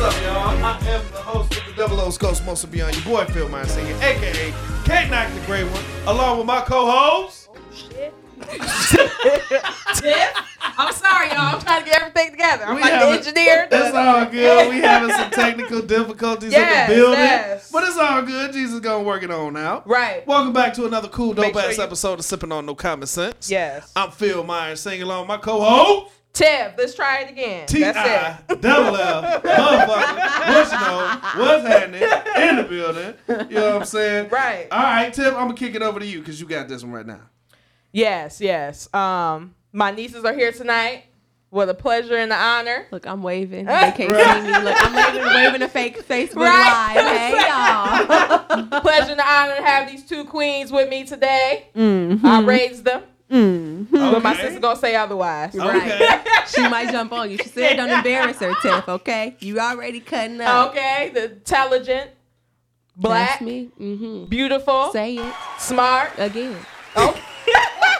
what's up, y'all? I am the host of the Double O's Ghost Most Beyond, your boy Phil Mine Singing, aka K Knock the Great One, along with my co-host. Oh, Tiff, I'm sorry, y'all. I'm trying to get everything together. I'm We like the engineer. It's all good. We having some technical difficulties Yes, in the building, yes. but it's all good. Jesus gonna work it on out. Right. Welcome back to another cool, dope Make sure ass you- episode of Sipping on No Common Sense. Yes. I'm Phil Myers singing along with my co-host. Tiff, let's try it again. T I double L motherfucker. What you know? What's happening in the building? You know what I'm saying? Right. All right, Tim. I'm gonna kick it over to you because you got this one right now. Yes, yes. Um, my nieces are here tonight. What a pleasure and an honor. Look, I'm waving. They can't see me. Look, I'm waving, waving a fake Facebook Right. live. Hey, y'all. pleasure and an honor to have these two queens with me today. Mm-hmm. I raised them, but my Okay. sister gonna say otherwise. Okay. She might jump on you. She said, "Don't embarrass her, Tiff." Okay, you already cutting up. Okay, the intelligent, black, That's me. Mm-hmm. beautiful, Say it smart. again. Oh.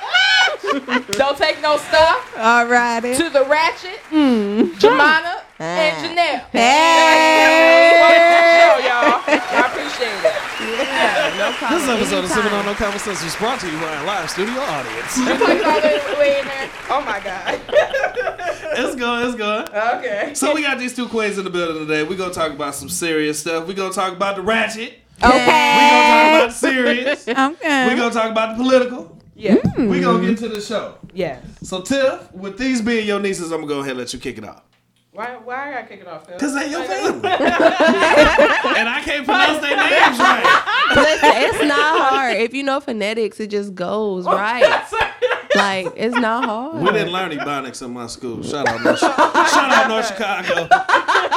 Don't take no stuff. All righty. To the ratchet, Mm. Jemana, Ah. and Janelle. Hey. Welcome to the show, y'all. I appreciate it. Yeah, no problem. This episode of Sipping Anytime. on No Common Sense is brought to you by a live studio audience. You talking about it way in there? Oh my god. it's good. It's good. Okay. So we got these two queens in the building today. We're gonna talk about some serious stuff. We're gonna talk about the ratchet. Okay. We're gonna talk about the serious. We're Okay. gonna talk about the political. Yeah. Mm. We're gonna get to the show. Yes. So Tiff, with these being your nieces, I'm gonna go ahead and let you kick it off. Why? Why I gotta kick it off? Phil? Cause they your family. and I can't pronounce their names right. Listen, it's not hard. If you know phonetics, it just goes oh, right. Like it's not hard. We didn't learn Ebonics in my school. Shout out North, shout out North Chicago.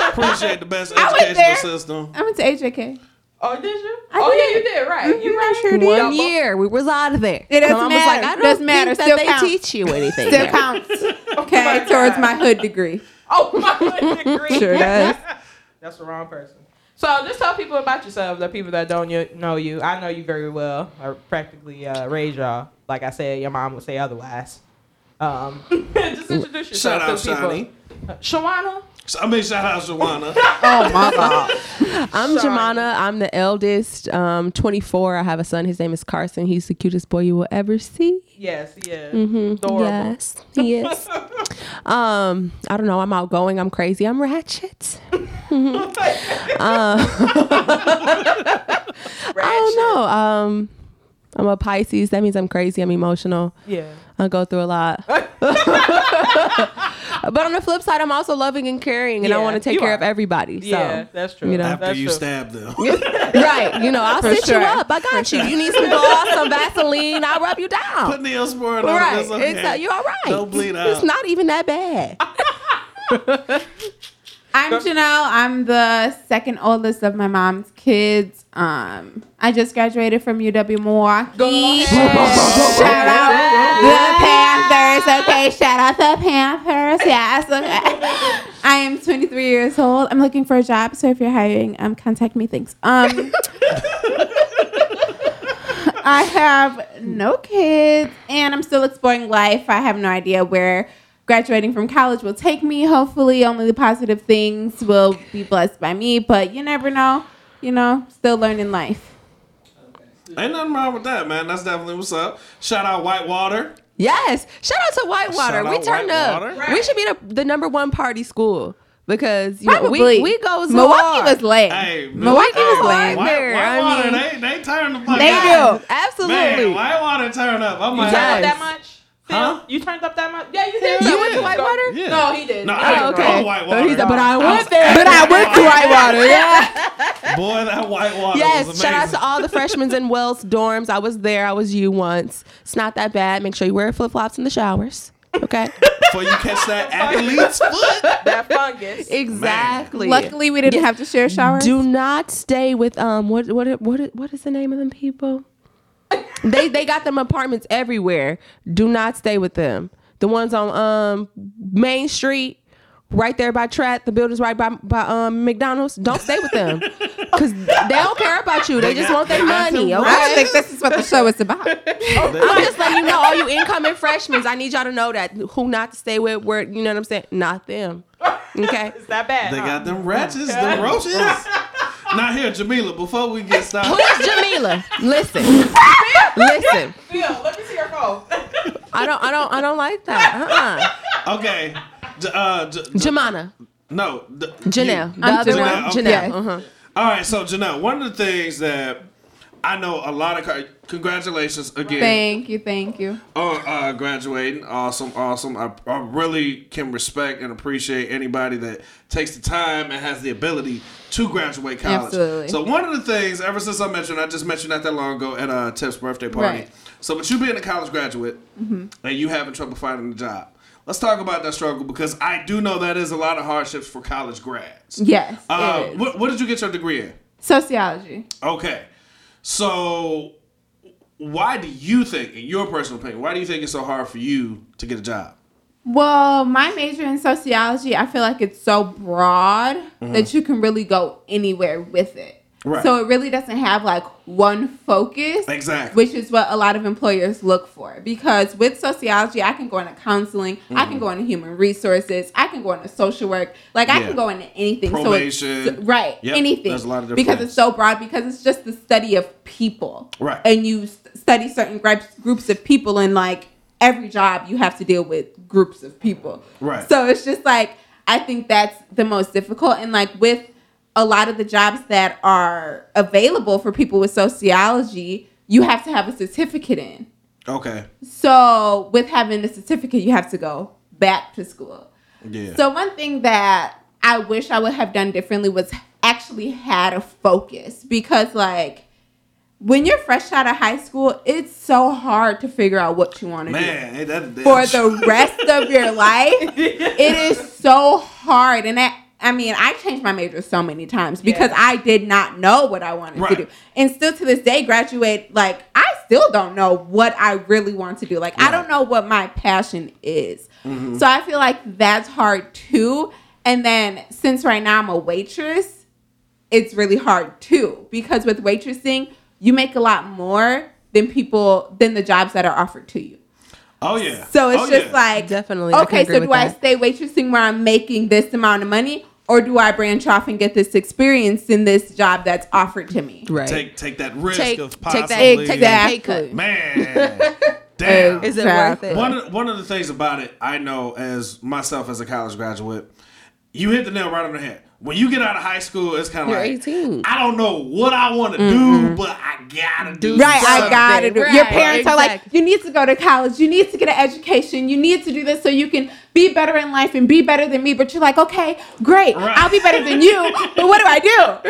Appreciate the best went educational there. system. I went to AJK. Oh, did you? I oh did. yeah, you did. Right. You Mhm, right. I sure did. One year, we was out of there. It doesn't mom matter. Was like, I don't Doesn't matter. think Still that they counts. teach you anything. Still there. counts. my Okay, God. towards my hood degree. Oh my hood degree. Sure does. That's the wrong person. So just tell people about yourself, the people that don't you, know you. I know you very well. I practically uh, raised y'all. Like I said, your mom would say otherwise. Um, just introduce yourself Shout out to people. Shani. Uh, Shawana? I mean, shout out Shawana. Oh my god. I'm Sorry. Jemana. I'm the eldest. Um, 24. I have a son. His name is Carson. He's the cutest boy you will ever see. Yes, yeah. Mm-hmm. Adorable. Yes, he is. um, I don't know. I'm outgoing. I'm crazy. I'm ratchet. Uh, I don't know. Um, I'm a Pisces. That means I'm crazy. I'm emotional. Yeah. I go through a lot. but on the flip side, I'm also loving and caring, and I want to take care are. of everybody. So. Yeah, that's true. you know. After that's you true. stab them. right. You know, I'll For sit sure. you up. I got you. You need some gloss, some Vaseline. I'll rub you down. Put Neosporin on right. it. It's okay. It's, uh, you all right. Don't bleed out. It's not even that bad. I'm Janelle. I'm the second oldest of my mom's kids. Um, I just graduated from UW Milwaukee. Shout out the Panthers. Okay, shout out the Panthers. Yes. Okay. I am 23 years old. I'm looking for a job, so if you're hiring, um, contact me. Thanks. Um, I have no kids, and I'm still exploring life. I have no idea where graduating from college will take me. Hopefully, only the positive things will be blessed by me, but you never know. You know, still learning life. Ain't nothing wrong with that, man. That's definitely what's up. Shout out Whitewater. Yes. Shout out to Whitewater. Shout we out turned up. Whitewater. We should be the, the number one party school because you know, we we go so Milwaukee hard. was late. Hey, Milwaukee hey, was lame. White, there. I mean- they they turn the fuck They up. do. Absolutely. Man, Whitewater turn up. I'm You like, turned Yes. up that much? Phil? Huh? You turned up that much? Yeah, you did. You Yeah. went to Whitewater? Yeah. No, he didn't. No, He I didn't. didn't okay. go Whitewater. But, he's, but I went there. But I went to Whitewater. Yeah. Boy, that Whitewater was Yes, amazing. shout out to all the freshmen in Wells dorms. I was there. I was you once. It's not that bad. Make sure you wear flip flops in the showers. Okay. Before you catch that athlete's foot. That fungus. exactly. Luckily, we didn't Yeah. have to share showers. Do not stay with um what what what what is the name of them people? They they got them apartments everywhere. Do not stay with them. The ones on um Main Street, right there by Trat, the buildings right by by um McDonald's. Don't stay with them. Because they don't care about you. They, They just want their money, okay? I don't think this is what the show is about. I'm just letting you know, all you incoming freshmen, I need y'all to know that who not to stay with, where, you know what I'm saying? Not them. Okay? It's that bad. They huh? got them ratchets, them roaches. Now here, Jamila, before we get started, who is Jamila? Listen. Listen. Phil, let me see your phone. I don't I don't I don't like that. Uh-uh. okay. J- Uh, J- J- Jamana. no, the, Janelle. The I'm other Janelle, one, okay. Janelle. Yeah. Uh-huh. All right, so Janelle, one of the things that I know a lot of co- congratulations again Thank you, thank you. on uh, graduating. Awesome, awesome. I, I really can respect and appreciate anybody that takes the time and has the ability to graduate college. Absolutely. So one of the things, ever since I mentioned, I just mentioned not that long ago at uh, Tiff's birthday party. Right. So, with you being a college graduate and you having trouble finding a job, let's talk about that struggle because I do know that is a lot of hardships for college grads. Yes, Uh, it is. what, what did you get your degree in? Sociology. Okay. So, why do you think, in your personal opinion, why do you think it's so hard for you to get a job? Well, my major in sociology, I feel like it's so broad mm-hmm. that you can really go anywhere with it. Right. So it really doesn't have like one focus. Exactly. Which is what a lot of employers look for. Because with sociology, I can go into counseling, I can mm-hmm. go into human resources, I can go into social work, like I can go into anything. Probation. So it's, right, Yep, anything. there's a lot of different because things. it's so broad. Because it's just the study of people. Right. And you study certain groups groups of people, and like every job, you have to deal with groups of people. Right. So it's just like I think that's the most difficult, and like with a lot of the jobs that are available for people with sociology, you have to have a certificate in. Okay. So with having a certificate, you have to go back to school. Yeah. So one thing that I wish I would have done differently was actually had a focus because like when you're fresh out of high school, it's so hard to figure out what you want to do Man, that, that, for the rest of your life. It is so hard. And I, I mean, I changed my major so many times because Yeah. I did not know what I wanted Right. to do. And still to this day, graduate, like, I still don't know what I really want to do. Like, I don't know what my passion is. Mm-hmm. So I feel like that's hard too. And then since right now I'm a waitress, it's really hard too because with waitressing, you make a lot more than people than the jobs that are offered to you. oh yeah. So it's Oh, just yeah. like Definitely, Okay, so with do I that. stay waitressing where I'm making this amount of money, or do I branch off and get this experience in this job that's offered to me? Right. take take that risk Take- of take possibly. that- take that pay Exactly. cut. Man, damn. Is it worth it? One of, one of the things about it, I know as myself as a college graduate, you hit the nail right on the head. When you get out of high school, it's kind of like 18. I don't know what I want to do, but I gotta do. Right, I something. got it. Your Right, parents are like, you need to go to college, you need to get an education, you need to do this so you can be better in life and be better than me. But you're like, okay, great, Right. I'll be better than you, but what do I do?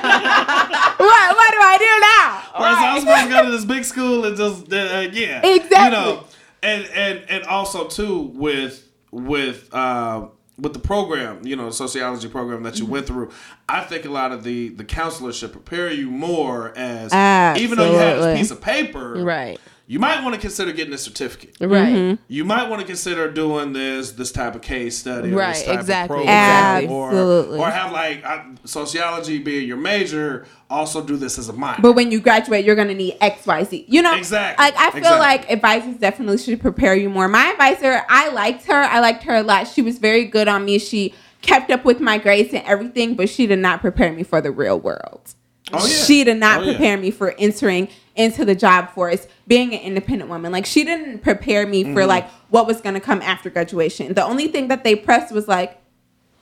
what, what do I do now? Whereas I was supposed to go to this big school and just uh, yeah, Exactly. You know, and and and also too with with uh, with the program, you know, the sociology program that you mm-hmm. went through. I think a lot of the the counselors should prepare you more as even though you have this piece of paper, Right. You might want to consider getting a certificate. Right. You might want to consider doing this this type of case study, or Right, this type exactly, Of program, exactly. Or, or have like uh, sociology being your major. Also do this as a minor. But when you graduate, you're gonna need X, Y, Z. You know, Exactly, Like I feel exactly. like advisors definitely should prepare you more. My advisor, I liked her. I liked her a lot. She was very good on me. She kept up with my grades and everything, but she did not prepare me for the real world. Oh, yeah. She did not Oh, yeah. prepare me for entering into the job force, being an independent woman. Like she didn't prepare me Mm-hmm. for like what was gonna come after graduation. The only thing that they pressed was like,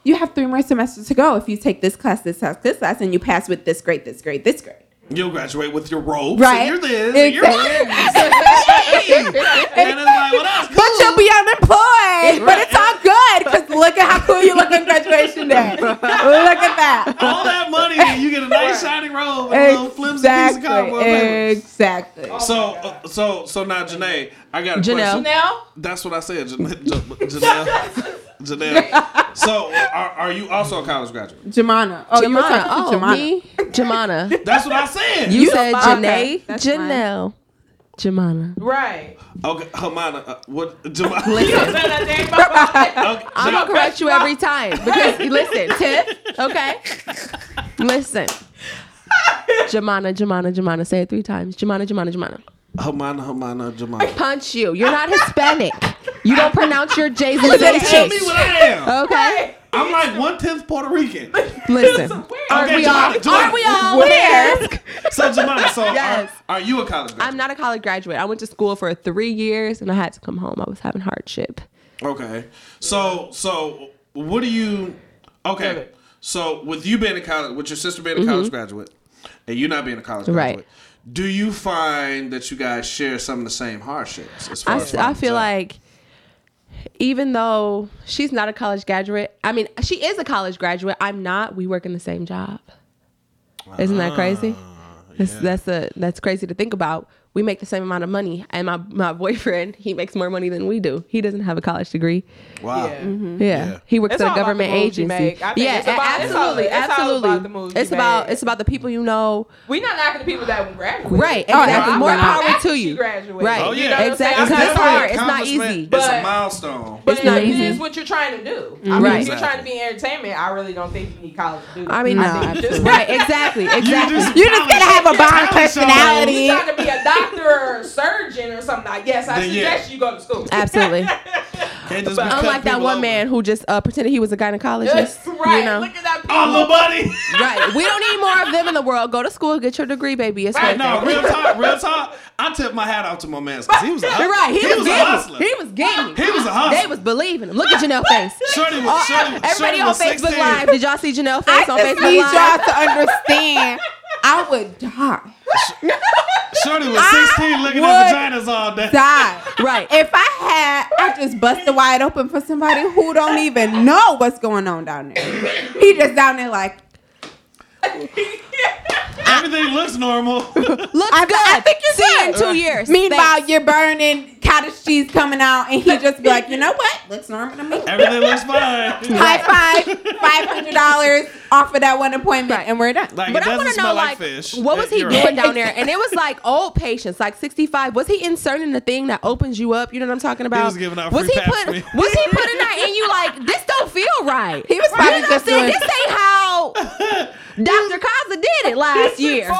you have three more semesters to go if you take this class, this class, this class, and you pass with this grade, this grade, this grade. You'll graduate with your robes. Right. And you're this. And you're Exactly. and it's like, well, that's cool. But you'll be unemployed. But it's all good because look at how cool you look on graduation day. look at that. all that money, you get a nice shiny robe and a little flimsy piece of cardboard. Exactly. Exactly. So, uh, so, so now, Janae, I got a Janelle. question. Now, That's what I said, Jan- Jan- Janelle. Janelle. So, are, are you also a college graduate? Jamana. Oh, you were talking Oh, to Jamana. me? Jamana. That's what I said. You, You- said okay, Janae. that's fine. Janelle. Jamana. right. okay, Hamana, uh, what? Jamana. You don't say that name about Okay, I'm gonna correct you every time because listen, Tiff. Okay, listen. Jamana, Jamana, Jamana. Say it three times. Jamana, Jamana, Jamana. Homana, Homana, Jamana. Punch you. You're not Hispanic. You don't pronounce your J's and Tell me what I am. Okay. I'm like one tenth Puerto Rican. Listen. Aren't Okay, we all? Jamana, Jamana. Aren't we all? Where? Yes. So Jamana, so Yes. are, are you a college graduate? I'm not a college graduate. I went to school for three years and I had to come home. I was having hardship. Okay. So so what do you okay. So with you being a college with your sister being a mm-hmm. college graduate and you not being a college graduate, Right. Do you find that you guys share some of the same hardships I, I feel like even though she's not a college graduate, I mean, she is a college graduate. I'm not. We work in the same job. Isn't that crazy? Ah, that's, yeah. that's a that's crazy to think about. We make the same amount of money, and my my boyfriend he makes more money than we do. He doesn't have a college degree. Wow. Yeah. Mm-hmm. Mm-hmm. Yeah, Yeah. he works It's at a government the moves you agency. make. I think yeah, it's about- it's absolutely, it's all absolutely. about the moves it's about make. it's about the people you know. We're not knocking the people that graduate. Right, Oh, exactly. yeah, More I'm power to you. graduated. Right, Oh, yeah. You know exactly. saying? Because it's That's hard. It's not Accomplishment. easy. It's a milestone. But It's not easy. is what you're trying to do. I mean, Right. if you're trying to be entertainment, I really don't think you need college to do. I mean, No, no, right, exactly, exactly. just- You just gotta have a bomb personality. you trying to be a doctor or a surgeon or something. I guess I Then, yeah. suggest you go to school. Absolutely. Just Unlike that one over. man who just uh, pretended he was a gynecologist. Yes, right. You know? Look at that. Oh, little buddy. right. We don't need more of them in the world. Go to school, get your degree, baby. It's Right, no, real talk, real talk. I tip my hat off to my man because he was a You're right. He, was, a getting. hustler. He was getting. He was a hustler. They was believing him. Look at Janelle face. Shorty was, Oh, Shorty, everybody Shorty on was Facebook 16. Live. Did y'all see Janelle I face on just Facebook need Live? y'all to understand. I would die. Shorty was I 16 looking would at vaginas all day. Die. Right. If I had, I just bust busted wide open for somebody who don't even know what's going on down there. He just down there like, Everything looks normal. Looks I, good. I think you're See you in two years. Meanwhile, Thanks. you're burning cottage cheese coming out, and he just be like, you know what? Looks normal to me. Everything looks fine. High five, five hundred dollars off of that one appointment, Right. and we're done. Like But I want to know, like, like, fish. what was he doing right. down there? And it was like old patients, like 65. Was he inserting the thing that opens you up? You know what I'm talking about? was giving out was free he put, Smear. Was he putting that in you like, this don't feel right? He was You probably know just saying? doing. This ain't how Dr. Kaza did it last year.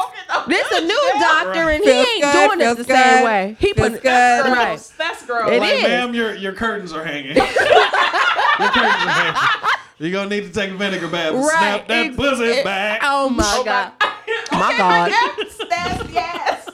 This is a new doctor and he Feels ain't good, doing this the good, same way. He feels put good. Right. That's gross. It Like, is. ma'am, your your curtains are hanging. your curtains are hanging. You're gonna need to take a vinegar bath and Right. snap that Ex- pussy it- back. Oh my god. My Okay, God. Yes, that's yes.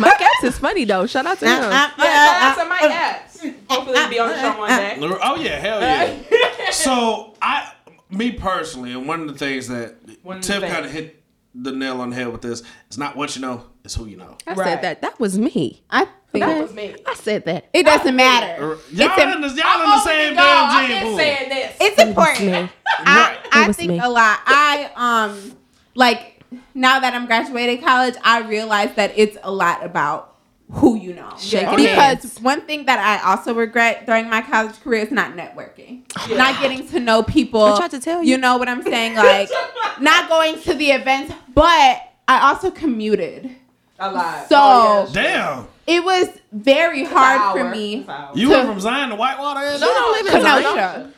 My cats is funny though. Shout out to him. Uh, uh, Yeah, uh, that's uh, my yes. Hopefully, he'll be on the show one day. Oh yeah, hell yeah. so I, me personally, and one of the things that One Tiff kind of hit the nail on the head with this. It's not what you know, it's who you know. I Right. said that. That was me. I think That was me. I said that. it doesn't matter. Y'all, It's in im- the, y'all in I'm the same to go. damn I'm gene just pool. saying this. It's important. I, It I was think me. a lot. I um like now that I'm graduating college, I realize that it's a lot about who you know. Shaking because hands. one thing that I also regret during my college career is not networking, not getting to know people. I tried to tell you. You know what I'm saying? Like not going to the events, but I also commuted. A lot. Oh, so- Oh, yeah. Damn, It was very It's hard for me. It's an hour. you To- went from Zion to Whitewater. and No, no, shit? live in Zion. Kenosha.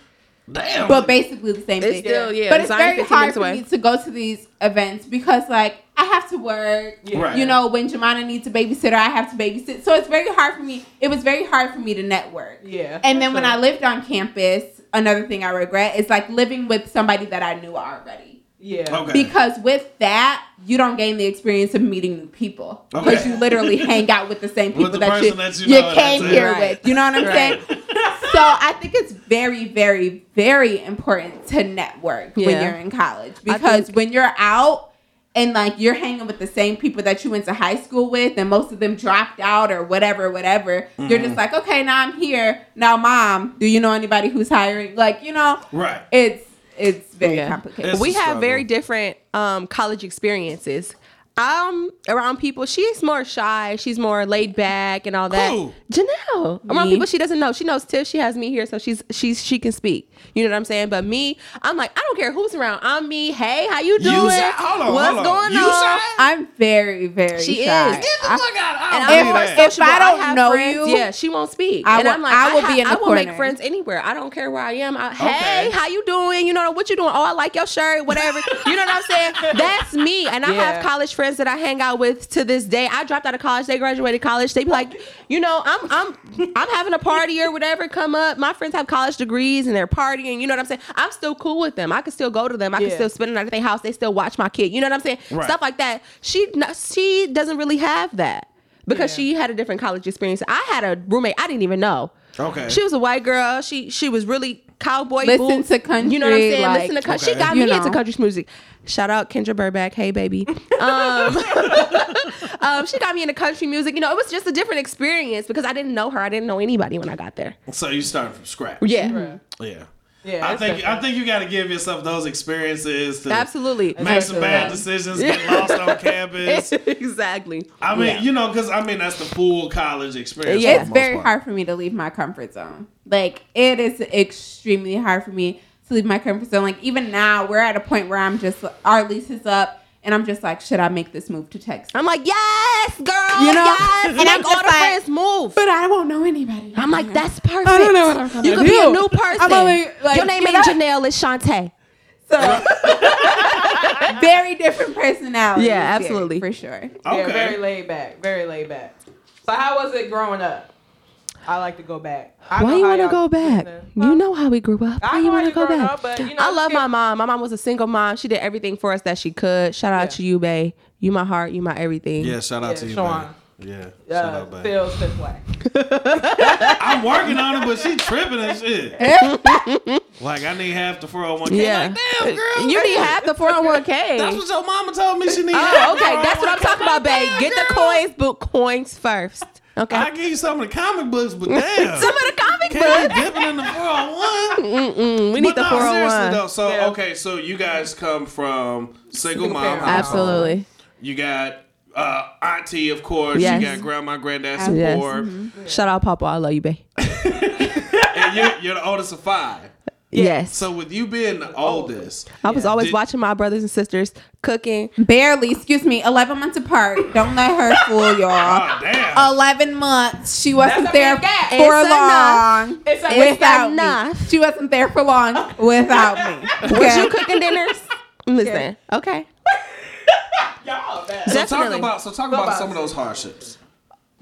Damn, but basically the same It's thing. still yeah. but it's Zion very hard for away. me to go to these events because like I have to work. Yeah. Right. You know, when Jemana needs a babysitter, I have to babysit. So it's very hard for me. It was very hard for me to network. Yeah. And then when I lived on campus, another thing I regret is like living with somebody that I knew already. Yeah. Okay. Because with that, you don't gain the experience of meeting new people. Because Okay. you literally hang out with the same people the that, you, that you you know, came here Right. with. You know what I'm Right. saying? so I think it's very, very, very important to network when you're in college because think- when you're out and like you're hanging with the same people that you went to high school with and most of them dropped out or whatever, whatever, you're Mm-hmm. just like, okay, now I'm here. Now, mom, do you know anybody who's hiring? Like, you know, right. it's it's very Yeah. complicated. It's we a have very different um, college experiences. Um around people she's more shy she's more laid back and all that Who? janelle around Me? people she doesn't know she knows tiff she has me here so she's she's she can speak you know what i'm saying but me i'm like i don't care who's around i'm me hey how you doing shy? Hold on, what's hold on. going You on shy? I'm very, very She shy. is. Get the I- fuck out! and I I'm don't more believe if- that. I don't have know friends, you, yeah, she won't speak. I and I'm like, I will ha- be in the I will make friends anywhere. I don't care where I am. I, Okay. Hey, how you doing? You know what you doing? Oh, I like your shirt. Whatever. you know what I'm saying? That's me. And I Yeah. have college friends that I hang out with to this day. I dropped out of college. They graduated college. They be like, you know, I'm I'm I'm having a party or whatever come up. My friends have college degrees and they're partying. You know what I'm saying? I'm still cool with them. I can still go to them. I can Yeah. still spend the night at their house. They still watch my kid. You know what I'm saying? Right. Stuff like that. She she doesn't really have that because Yeah. she had a different college experience. I had a roommate I didn't even know. Okay. She was a white girl. She she was really cowboy. Listen boots. to country, You know what I'm saying? like- Listen to country. Okay. She got You me into country music. Shout out Kendra Burback. Hey baby. Um, um, she got me into country music. You know, it was just a different experience because I didn't know her. I didn't know anybody when I got there. So you started from scratch. Yeah, Right. Yeah. Yeah, I think I think you got to give yourself those experiences to absolutely. make some bad Yeah. decisions, get lost on campus. exactly. I mean, Yeah. you know, because I mean that's the full college experience. Yeah. it's very part. hard for me to leave my comfort zone. Like it is extremely hard for me to leave my comfort zone. Like even now, we're at a point where I'm just our lease is up, and I'm just like, should I make this move to Texas? I'm like, yes, girl. You know? yes. And And I'm I'm just all the like- friends move. But I won't know anybody. I'm like, that's perfect. I don't know what I'm gonna You could be a new person. I'm only, like, Your name ain't? Janelle, it's Shantae. So very different personality. Yeah, absolutely. for sure. Okay. Yeah, very laid back. Very laid back. So how was it growing up? I like to go back. I Why you want to go back? Huh? You know how we grew up. I Why know you want to go back? up, but, you know, I love my mom. My mom was a single mom. She did everything for us that she could. Shout out Yeah. to you, babe. You my heart. You my everything. Yeah, shout out Yeah, to you, Sean. man. Yeah, shout Uh, out, man. Way. I'm working on it, but she tripping and shit. like I need half the 401k. Yeah. Like, damn, girl. You need half the 401k. That's what your mama told me she need. oh, okay. That's what I'm talking about, babe. Get the coins, but coins first. Okay. I give you some of the comic books, but damn. Some of the comic Can't books. be dipping in the 401. Mm-mm, we need But the no, seriously 401. though. So Yeah. okay, so you guys come from single Single mom parent. household. Absolutely. You got uh, auntie, of course. Yes. You got grandma, granddad Yes. support, Shout out, Papa. I love you, babe. and you're, you're the oldest of five. Yes. So with you being the oldest, I was always Did- watching my brothers and sisters cooking. Barely, excuse me, 11 months apart. Don't let her fool y'all. oh damn, 11 months. She wasn't That's a there big gap. for It's long. It's a- It's without enough. me. She wasn't there for long without me. Was you cooking dinners? Listen, okay. Y'all bad. so talk definitely. about so talk about about some of those hardships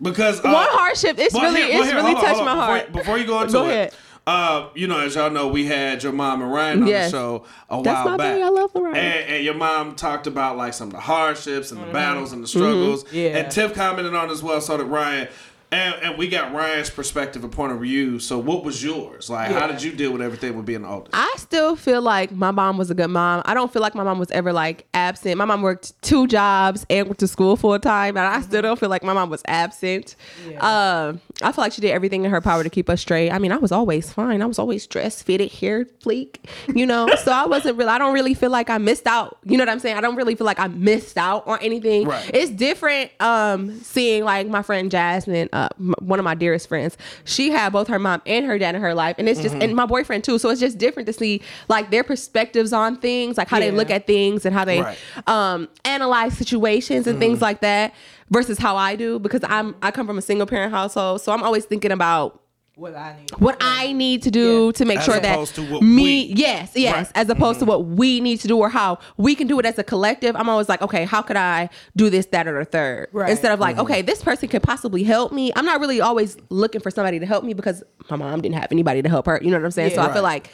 because uh, One hardship, it's well, really, here- well, it's here, really hold on, touched hold my heart. Before, before you go into Go it, ahead. Uh, you know, as y'all know, we had your mom and Ryan on Yes. the show a That's while my back. baby. I love Lorraine. And, and your mom talked about like some of the hardships and the battles and the struggles. Mm-hmm. Yeah. And Tiff commented on as well, so did Ryan. And, and we got Ryan's perspective and point of view. So what was yours? Like, how did you deal with everything with being the oldest? I still feel like my mom was a good mom. I don't feel like my mom was ever like absent. My mom worked two jobs and went to school full time, and I still don't feel like my mom was absent. Um, I feel like she did everything in her power to keep us straight. I mean, I was always fine. I was always dressed, fitted, hair fleek, you know. so I wasn't really. I don't really feel like I missed out. You know what I'm saying? I don't really feel like I missed out on anything. Right. It's different um, seeing like my friend Jasmine, uh, m- one of my dearest friends. She had both her mom and her dad in her life, and it's just and my boyfriend too. So it's just different to see like their perspectives on things, like how they look at things and how they Right. um, analyze situations and things like that versus how I do because I'm I come from a single parent household, so I'm always thinking about What I need. what I need to do Yeah. to make As sure that to what me, we- yes, yes, Right. as opposed to mm-hmm. what we need to do or how we can do it as a collective. I'm always like, okay, how could I do this, that, or the third? Right. Instead of like, mm-hmm. okay, this person could possibly help me. I'm not really always looking for somebody to help me because my mom didn't have anybody to help her. You know what I'm saying? so Yeah. I feel like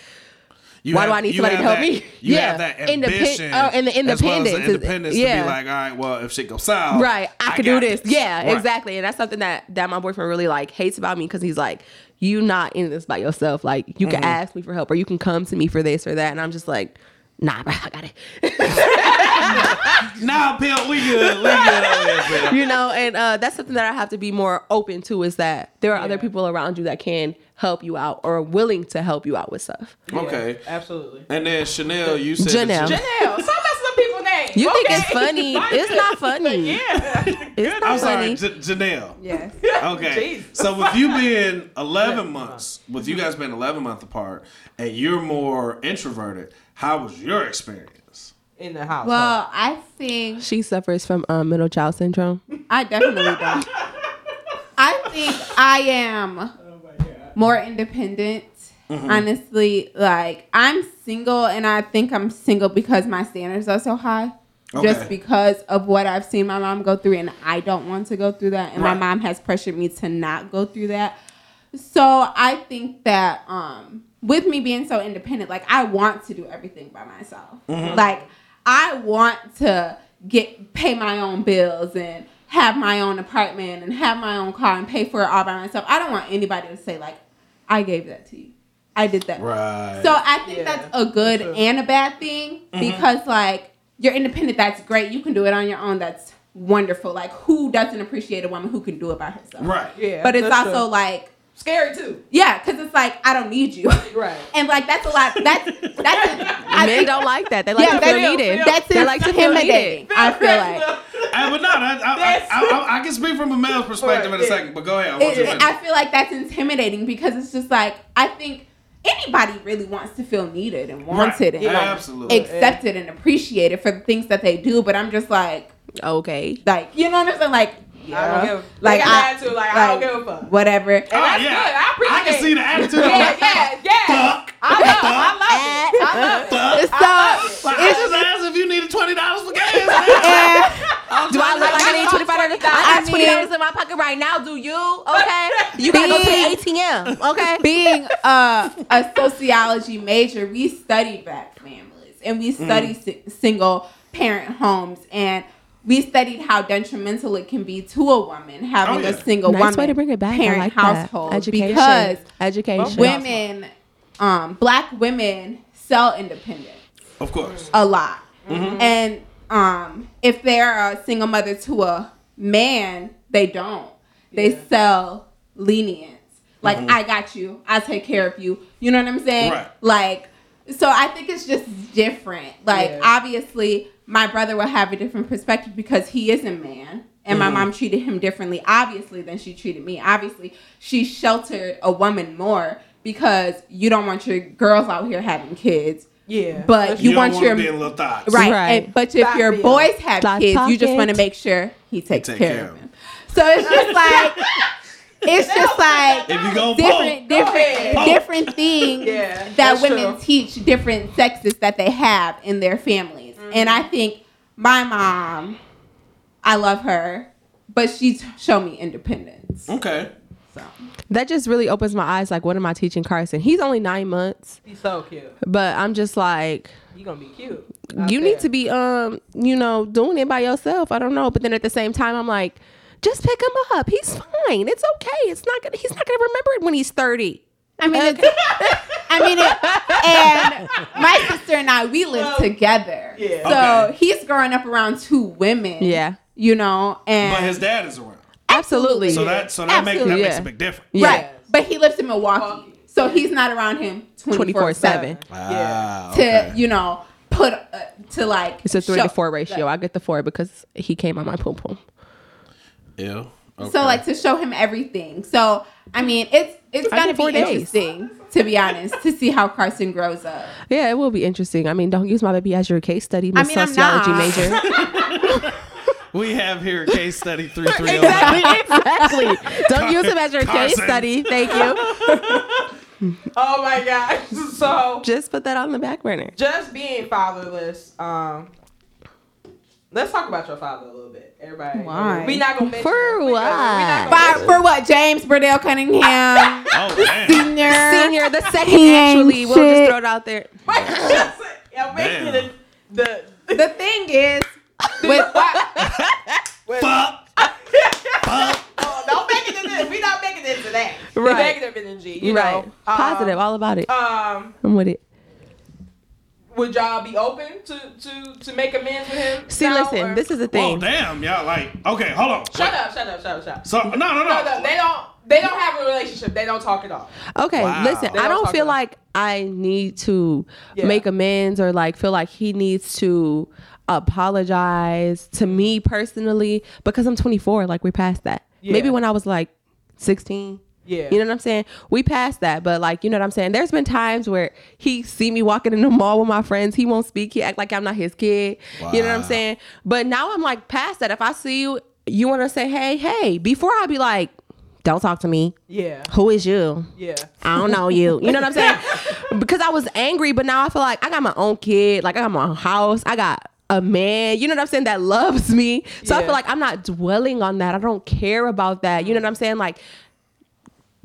You Why have- do I need somebody to help that- me? You Yeah. have that Independ- ambition, oh, and the as well as independence the is- independence to yeah. be like, all right, well, if shit goes south, right i, could do got this, yeah Right. exactly and that's something that that my boyfriend really like hates about me because he's like you not in this by yourself like you Mm-hmm. can ask me for help or you can come to me for this or that and i'm just like nah bro, i got it Nah, Pimp, we good. We good over here, Pimp. you know and uh, that's something that i have to be more open to is that there are other people around you that can help you out or are willing to help you out with stuff Okay. Absolutely. And then Chanel, you said that Janelle. you- Janelle. Stop messing up people's names. Right. You think it's funny. It's not funny. yeah. It's not I'm sorry, funny. J- Janelle. Yes. Okay. Jesus. So with you being 11 months, with you guys being 11 months apart, and you're more introverted, how was your experience? In the house. Well, I think She suffers from um, middle child syndrome. I definitely don't. I think I am more independent. Honestly, like I'm single, and I think I'm single because my standards are so high. Okay. Just because of what I've seen my mom go through, and I don't want to go through that, and Right. my mom has pressured me to not go through that. So I think that um, with me being so independent, like I want to do everything by myself. Like I want to get pay my own bills and have my own apartment and have my own car and pay for it all by myself. I don't want anybody to say like, I gave that to you. I did that. Right. So I think Yeah, that's a good true. and a bad thing because like you're independent, that's great. You can do it on your own. That's wonderful. Like who doesn't appreciate a woman who can do it by herself? right. yeah. But it's also true. like scary too. yeah, because it's like I don't need you. Right. And like that's a lot. That's that's. I Men think don't like that. They like Yeah, to feel that- needed. that's they like to feel intimidating. needed. I feel like Hey, uh, but no, that, I, I, I, I, I can speak from a male's perspective in a Yeah. second, but go ahead. I want it, you to. I feel like that's intimidating because it's just like I think anybody really wants to feel needed and wanted and Yeah, like, absolutely. accepted and appreciated for the things that they do. But I'm just like, Okay. like you know what I'm saying? Like, I don't give. like Like I- I, attitude, like, I don't give a fuck. whatever. And that's good. I appreciate. I can see the attitude. Yeah, yeah, yeah. Fuck. I love, I love it. Eh. I love it. Fuck. So Like, I just asked if you needed twenty dollars for gas. man. Eh. and Do I look like I need twenty five dollars? I I got twenty dollars in my pocket right now. Do you? Okay. You gotta go to the ATM. Okay. being a, a sociology major, we study black families and we studied mm. si- single parent homes and we studied how detrimental it can be to a woman having Oh, yeah. a single Nice woman way to bring it back. I parent like household. Education. because Education. women, um, black women sell independent Of course. a lot. And um, if they're a single mother to a man, they don't. They Yeah. sell lenience. Like, I got you. I take care of you. You know what I'm saying? Right. Like, so I think it's just different. Like, Yeah. obviously, my brother will have a different perspective because he is a man. And my mm-hmm. mom treated him differently, obviously, than she treated me. Obviously, she sheltered a woman more because you don't want your girls out here having kids. Yeah. But That's you want wanna your- be in little thoughts. Right. Right. And, but if Stop your it. boys have Side kids, you just want to make sure he takes take care, care of of them. So it's just like it's just like If different, Go different, different things Yeah, that women true. teach different sexes that they have in their families. And I think my mom, I love her, but she's shown me independence. Okay. So That just really opens my eyes. Like, what am I teaching Carson? He's only nine months, He's so cute. but I'm just like, You gonna be cute. you there. need to be, um, you know, doing it by yourself. I don't know, but then at the same time, I'm like, just pick him up. He's fine. It's okay. It's not gonna. He's not gonna remember it when he's thirty. I mean, it's, I mean, it, and my sister and I, we live Well, together. yeah. So Okay. he's growing up around two women. Yeah. You know, and But his dad is around. Absolutely. So that so that, make, that Absolutely, makes a big difference. Yeah. right. But he lives in Milwaukee, Milwaukee. so he's not around him twenty four 24/7. seven Ah, to okay. you know put uh, to like. It's a three show- to four ratio. I get the four because he came on my pom pom. Ew. Okay. So like to show him everything. So I mean, it's it's gonna be four days. interesting to be honest to see how Carson grows up. Yeah, it will be interesting. I mean, don't use my baby as your case study, Miss mean, I'm Sociology not. major. we have here case study three three oh exactly, exactly. Don't use him as your case study. Thank you. Oh my gosh. So Just put that on the back burner. just being fatherless. Um, let's talk about your father a little bit. Everybody. Why? We not gonna mention For him. We not gonna- we not what? gonna For, for what? James Burdell Cunningham, Oh damn. senior. Senior, the second He ain't actually. We'll just throw it out there. Wait, I'm making the the. The thing is, with Wait, Fuck. oh, don't make it to this. We not making it to that. Right. Negative energy. You right. know. Positive, Um, all about it. um, I'm with it. Would y'all be open to to to make amends with him? See, now, listen, or- this is the thing. Oh damn, y'all like okay, hold on. Shut up! Shut up! Shut up! Shut up! So no no no. No, no, they don't. They don't have a relationship. They don't talk at all. Okay, Wow. listen, They I don't don't feel like I need to Yeah. make amends or like feel like he needs to apologize to me personally because I'm 24. Like we're past that. Yeah. Maybe when I was like 16. Yeah. You know what I'm saying? We passed that, but like, you know what I'm saying? There's been times where he see me walking in the mall with my friends. He won't speak. He act like I'm not his kid. You know what I'm saying? But now I'm like past that. If I see you, you want to say, hey, hey, before I be like, don't talk to me. Yeah. Who is you? Yeah. I don't know you. You know what I'm saying? because I was angry, but now I feel like I got my own kid. Like I got my own house. I got a man, you know what I'm saying, that loves me. So I feel like I'm not dwelling on that. I don't care about that. You know what I'm saying? Like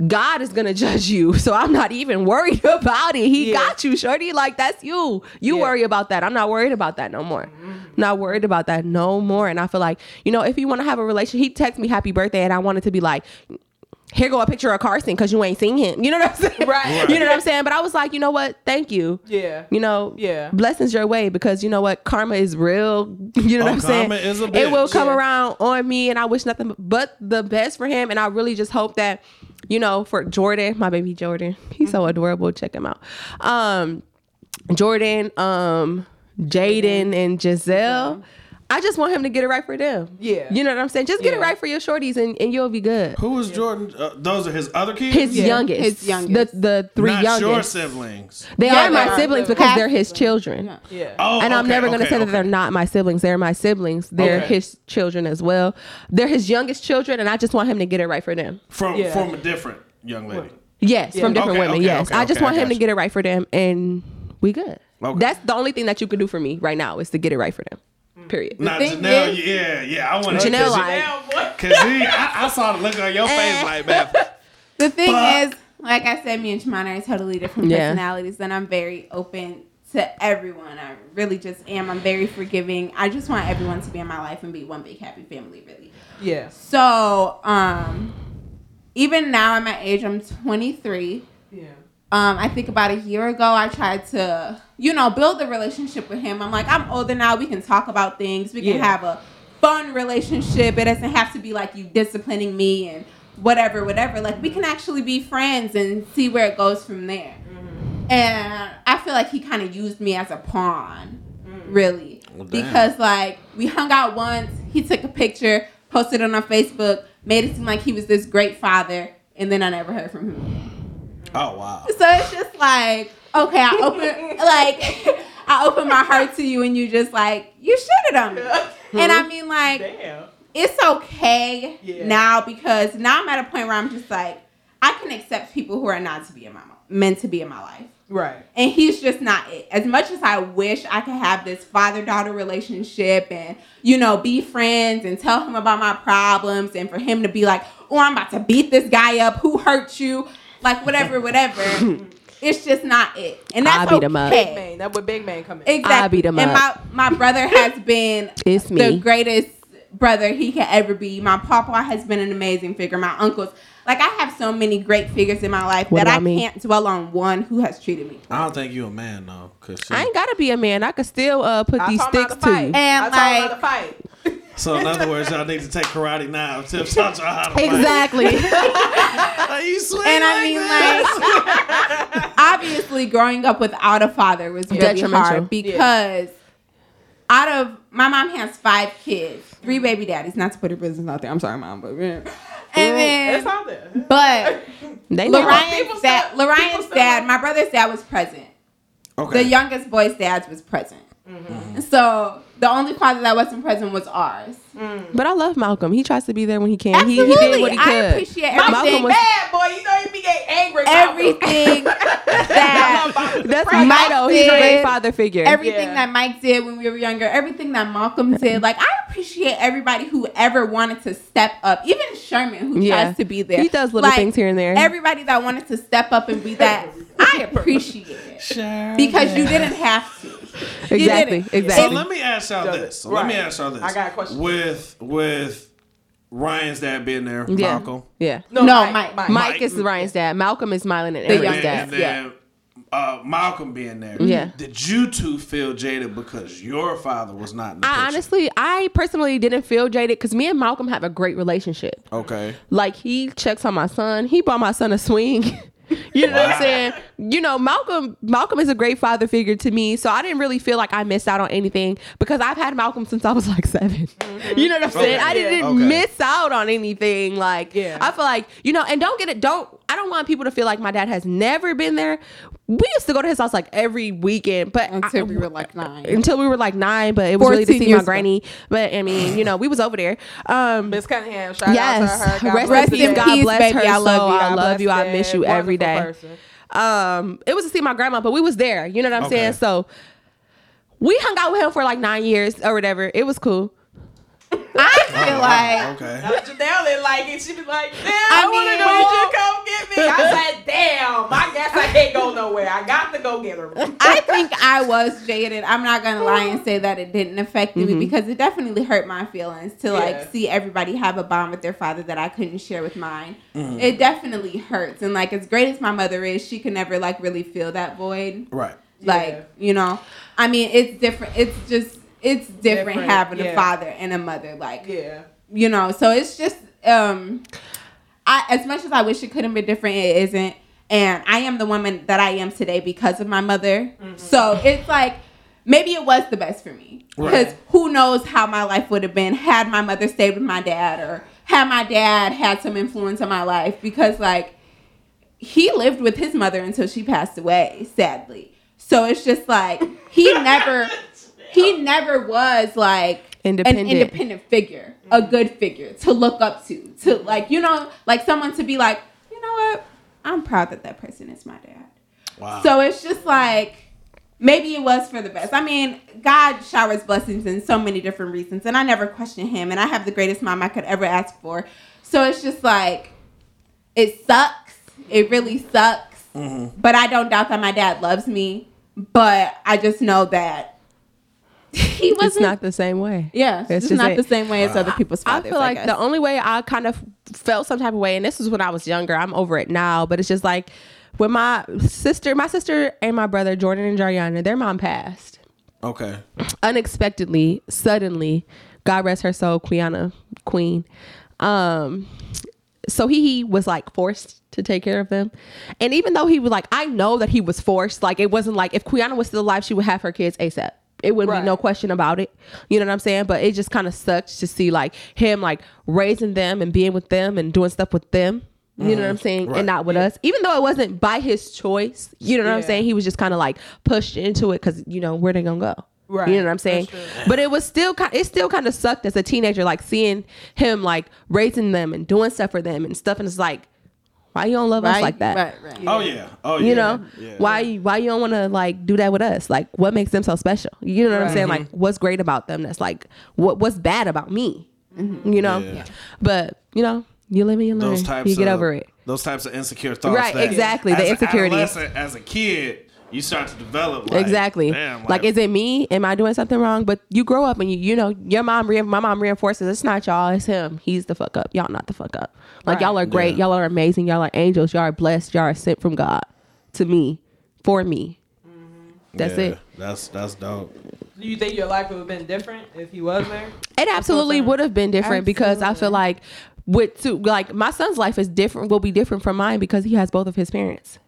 God is gonna judge you. So I'm not even worried about it. He Yeah. got you, Shorty. Like that's you. You Yeah. worry about that. I'm not worried about that no more. Not worried about that no more. And I feel like, you know, if you want to have a relationship, he texted me happy birthday and I wanted to be like, here go a picture of Carson because you ain't seen him. You know what I'm saying? Right. You know what I'm saying? But I was like, you know what? Thank you. Yeah. You know, Yeah. blessings your way because you know what? Karma is real. You know Oh, what I'm saying? is a It will come Yeah. around on me and I wish nothing but the best for him. And I really just hope that, you know, for Jordan, my baby Jordan, he's Mm-hmm. so adorable. Check him out. Um, Jordan, um, Jaden, and Giselle. I just want him to get it right for them. Yeah. You know what I'm saying? Just get it right for your shorties and, and you'll be good. Who is Jordan? Uh, those are his other kids. His Yeah. youngest. His youngest. The the three Not youngest. your siblings. They Yeah, are my they siblings They're because half they're his children. Yeah. Yeah. Oh, And I'm never going to okay, say that okay. they're not my siblings. They're my siblings. They're Okay. his children as well. They're his youngest children, and I just want him to get it right for them. from Yeah. from a different young lady. Yes, Yeah. from different Okay, women. okay, yes, okay, I just okay, want I him to get it right for them, and we good. Okay. That's the only thing that you can do for me right now is to get it right for them. Period. Not thing Janelle. is- yeah, yeah. I want Janelle to. like- Cause he, I, I saw the look on your face like, man. The thing Fuck. is, like I said, me and Shimon are totally different Yeah. personalities, and I'm very open to everyone. I really just am. I'm very forgiving. I just want everyone to be in my life and be one big happy family, really. Yeah. So, um, even now at my age, I'm 23. Yeah. Um, I think about a year ago, I tried to, you know, build a relationship with him. I'm like, I'm older now. We can talk about things. We can Yeah. have a fun relationship. It doesn't have to be like you disciplining me and whatever, whatever. Like, we can actually be friends and see where it goes from there. And I feel like he kind of used me as a pawn, really. Well, because, like, we hung out once. He took a picture, posted it on Facebook, made it seem like he was this great father, and then I never heard from him again. Oh wow. So it's just like, okay, I open like I open my heart to you and you just like you shitted on me. And I mean like Damn. it's okay Yeah. now because now I'm at a point where I'm just like I can accept people who are not to be in my meant to be in my life. Right. And he's just not it. As much as I wish I could have this father daughter relationship and, you know, be friends and tell him about my problems and for him to be like, oh, I'm about to beat this guy up. Who hurt you? Like, whatever, whatever. it's just not it. And that's I beat him up. Big okay. man. That would big man come in. Exactly. I beat him and up. my, my brother has been It's the greatest brother he could ever be. My papa has been an amazing figure. My uncles. Like, I have so many great figures in my life What that I about me? can't dwell on one who has treated me. I don't think you a man though, cause she, I ain't gotta be a man. I could still uh, put I these told him not sticks to to you. And, I told him like- to fight. So in other words, y'all need to take karate now. Tips taught y'all how to fight. Exactly. Are you swing And I mean, this? like, obviously, growing up without a father was really Detrimental. hard because out of my mom has five kids, three baby daddies. Not to put her business out there. I'm sorry, mom, but and It's then, out there. but they know. Lorion's People dad, still- people Lorion's dad, like- my brother's dad was present. okay. The youngest boy's dad was present. Mm-hmm. So the only father that wasn't present was ours. Mm. But I love Malcolm. He tries to be there when he can. He, Absolutely, he did what he could. I appreciate Malcolm everything. was- Bad boy, you know you be getting angry. about everything that That's Mike Mito. He's a did. great father figure. everything Yeah. that Mike did when we were younger, everything that Malcolm did. Like I appreciate everybody who ever wanted to step up. Even Sherman who Yeah. tries to be there. He does little Like, things here and there. Everybody that wanted to step up and be that, I appreciate it. Sure. Because you didn't have to. You Exactly, exactly. So let me ask y'all this. it. So Let me ask y'all this. I got a question. With with Ryan's dad being there, yeah. Malcolm. Yeah. No, Mike. Mike. Mike, Mike. is Ryan's dad. Malcolm is Mylon and The Aaron's youngest. dad. And then uh, Malcolm being there. Yeah. Did you two feel jaded because your father was not in the I picture? honestly, I personally didn't feel jaded because me and Malcolm have a great relationship. Okay. Like he checks on my son. He bought my son a swing. You know what I'm saying? You know, Malcolm Malcolm is a great father figure to me. So I didn't really feel like I missed out on anything because I've had Malcolm since I was like 7 You know what I'm saying? Okay. I didn't Yeah. Okay. miss out on anything. Like Yeah. I feel like, you know, and don't get it, don't I don't want people to feel like my dad has never been there. We used to go to his house like every weekend, but Until I- we were like nine. until we were like nine, but it was really to see my ago. granny. But I mean, you know, we was over there. Um, Miss Cunningham, shout yes, out to her. God rest, bless in peace. God bless baby. her. I love you. I love you. I miss you every day. person. Um, it was to see my grandma, but we was there. You know what I'm Okay. saying? So we hung out with him for like nine years or whatever. It was cool. I feel like Okay. Janelle didn't like it. She be like, damn, I I, want to mean- go. Would you come get me? I said, damn, I guess I can't go nowhere. I got to go get her. I think I was jaded. I'm not gonna lie and say that it didn't affect Mm-hmm. me because it definitely hurt my feelings to Yeah. like see everybody have a bond with their father that I couldn't share with mine. Mm-hmm. It definitely hurts. And like as great as my mother is, she could never like really feel that void. Right. Like, Yeah. you know. I mean it's different it's just it's different, Different, having yeah. a father and a mother. Like Yeah. you know so it's just um i as much as i wish it could have been different it isn't and i am the woman that i am today because of my mother so it's like maybe it was the best for me because Right. who knows how my life would have been had my mother stayed with my dad or had my dad had some influence on my life because like he lived with his mother until she passed away sadly so it's just like he never he never was like Independent. an independent figure, a mm-hmm. good figure to look up to, to like you know, like someone to be like, you know what, I'm proud that that person is my dad. Wow. So it's just like maybe it was for the best. I mean, God showers blessings in so many different reasons, and I never question Him, and I have the greatest mom I could ever ask for. So it's just like it sucks. It really sucks. Mm-hmm. But I don't doubt that my dad loves me. But I just know that he wasn't. It's not the same way. Yeah, it's, It's just just not it. the same way as other people's I feel like guess. the only way I kind of felt some type of way, and this was when I was younger. I'm over it now, but it's just like when my sister, my sister and my brother Jordan and Jariana, their mom passed Okay. unexpectedly, suddenly. God rest her soul, Quiana Queen. Um, so he, he was like forced to take care of them, and even though he was like, I know that he was forced. Like it wasn't like if Quiana was still alive, she would have her kids asap. It would Right. be no question about it. You know what I'm saying? But it just kind of sucks to see like him like raising them and being with them and doing stuff with them. You know what I'm mm. saying? Right. And not with us. Even though it wasn't by his choice. You know what I'm saying? He was just kind of like pushed into it because you know where they gonna go. Right. You know what I'm saying? But it was still kind. It still kind of sucked as a teenager, like seeing him like raising them and doing stuff for them and stuff. And it's like, why you don't love us like that? Right, right. Oh yeah. Oh yeah. You know, Yeah. why you- why you don't want to like do that with us? Like, what makes them so special? You know what I'm Right. saying? Like, what's great about them? That's like, what what's bad about me? Mm-hmm. You know, Yeah. but you know, you live and you learn. Those types. You get of, over it. Those types of insecure thoughts. Right, that exactly, the as an insecurity. As a kid, you start to develop. Like, exactly. Damn, like, is it me? Am I doing something wrong? But you grow up and you, you know, your mom, re- my mom reinforces it's not y'all, it's him. He's the fuck up. Y'all not the fuck up. Like Right. y'all are great. Yeah. Y'all are amazing. Y'all are angels. Y'all are blessed. Y'all are sent from God to me, for me. That's yeah, it. That's that's dope. Do you think your life would have been different if he was there? It absolutely would have been different because I feel like with two, like my son's life is different. Will be different from mine because he has both of his parents.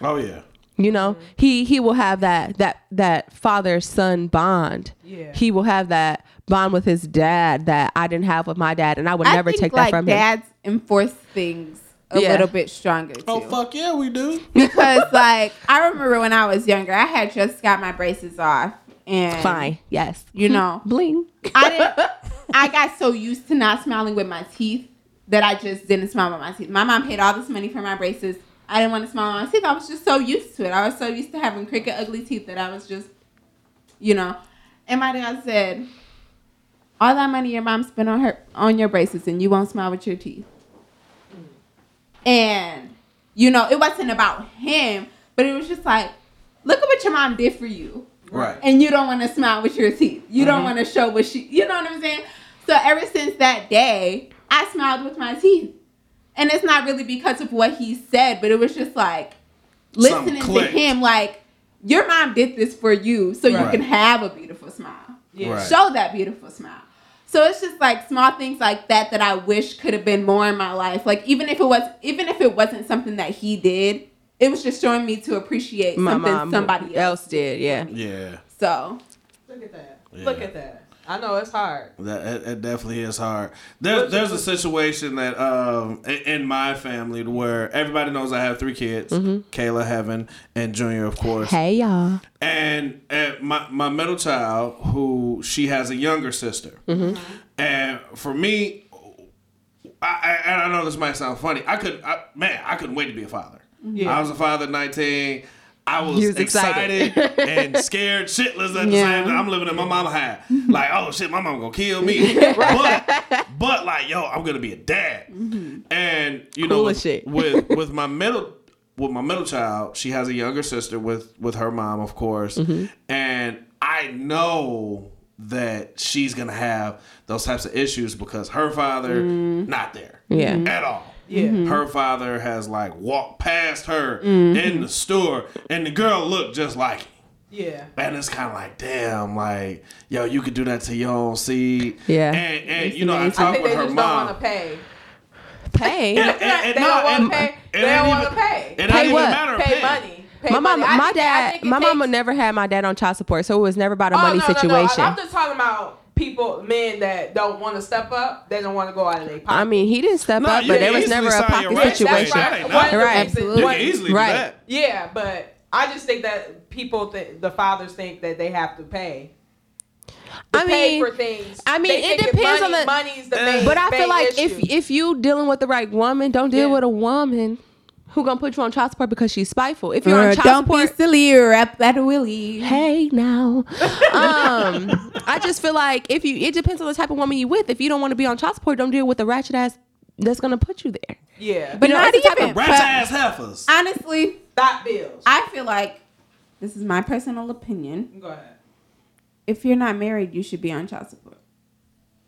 Oh yeah. You know, mm-hmm. he he will have that that that father son bond. Yeah. He will have that bond with his dad that I didn't have with my dad, and I would I never take like that from him. dads enforce things a Yeah. little bit stronger oh, too. Oh fuck yeah, we do. because like I remember when I was younger, I had just got my braces off, and Fine, yes, you hmm, know, bling. I didn't. I got so used to not smiling with my teeth that I just didn't smile with my teeth. My mom paid all this money for my braces. I didn't want to smile on my teeth. I was just so used to it. I was so used to having crooked, ugly teeth that I was just, you know. And my dad said, "All that money your mom spent on her on your braces, and you won't smile with your teeth." And you know, it wasn't about him, but it was just like, look at what your mom did for you Right. and you don't want to smile with your teeth. You don't mm-hmm. want to show what she, you know what I'm saying? So ever since that day, I smiled with my teeth. And it's not really because of what he said, but it was just like listening to him, like, your mom did this for you so you can have a beautiful smile. Yeah. Right. Show that beautiful smile. So it's just like small things like that that I wish could have been more in my life. Like even if it was even if it wasn't something that he did, it was just showing me to appreciate My something mom somebody else. else did. Yeah. Yeah. So Look at that. Yeah. Look at that. I know it's hard. That it, it definitely is hard. There's there's a situation that um in, in my family where everybody knows I have three kids, Kayla, Heaven, and Junior, of course. Hey y'all. And, and my my middle child, who she has a younger sister, and for me, I, I, and I know this might sound funny. I could, I, man, I couldn't wait to be a father. Yeah. I was a father at 19. I was, was excited, excited. and scared shitless at the Yeah. same time. I'm living in my mama high. Like, oh shit, my mama gonna kill me. but, but like, yo, I'm gonna be a dad. And you know, Cool with, shit. with with my middle with my middle child, she has a younger sister with with her mom, of course, Mm-hmm. and I know that she's gonna have those types of issues because her father not there Mm. Yeah. at all. Yeah. Mm-hmm. Her father has like walked past her mm-hmm. in the store, and the girl looked just like him. Yeah. And it's kind of like, damn, like, yo, you could do that to your own seed. Yeah. And, and you know, I I talked with her just don't mom. want to pay. Pay. And- and- and they no, don't want to pay. They don't want to pay. It Pay what? a matter of Pay money. Pay My mom, my dad, think it my mama never had my dad on child support, so it was never about a Oh, money no, no, no. situation. I'm just talking about people, men that don't want to step up. They don't want to go out of their pocket. I mean, he didn't step No, up, but can there was never a sign pocket rights. situation. That ain't One of the Right. Absolutely. can easily Right. Yeah, but I just think that people, think the fathers think that they have to pay. I mean, for things. I mean, They it depends money, on the- money's the main. But I feel like if if you dealing with the right woman, don't deal Yeah. with a woman who gonna put you on child support because she's spiteful. If you're on Or child don't support, be silly or rap that willy. hey now, um, I just feel like if you, it depends on the type of woman you with. If you don't want to be on child support, don't deal with the ratchet ass that's gonna put you there. yeah, But You know, not it's the type even. of Rats but ass heifers. honestly, stop bills. I feel like this is my personal opinion. Go ahead. If you're not married, you should be on child support.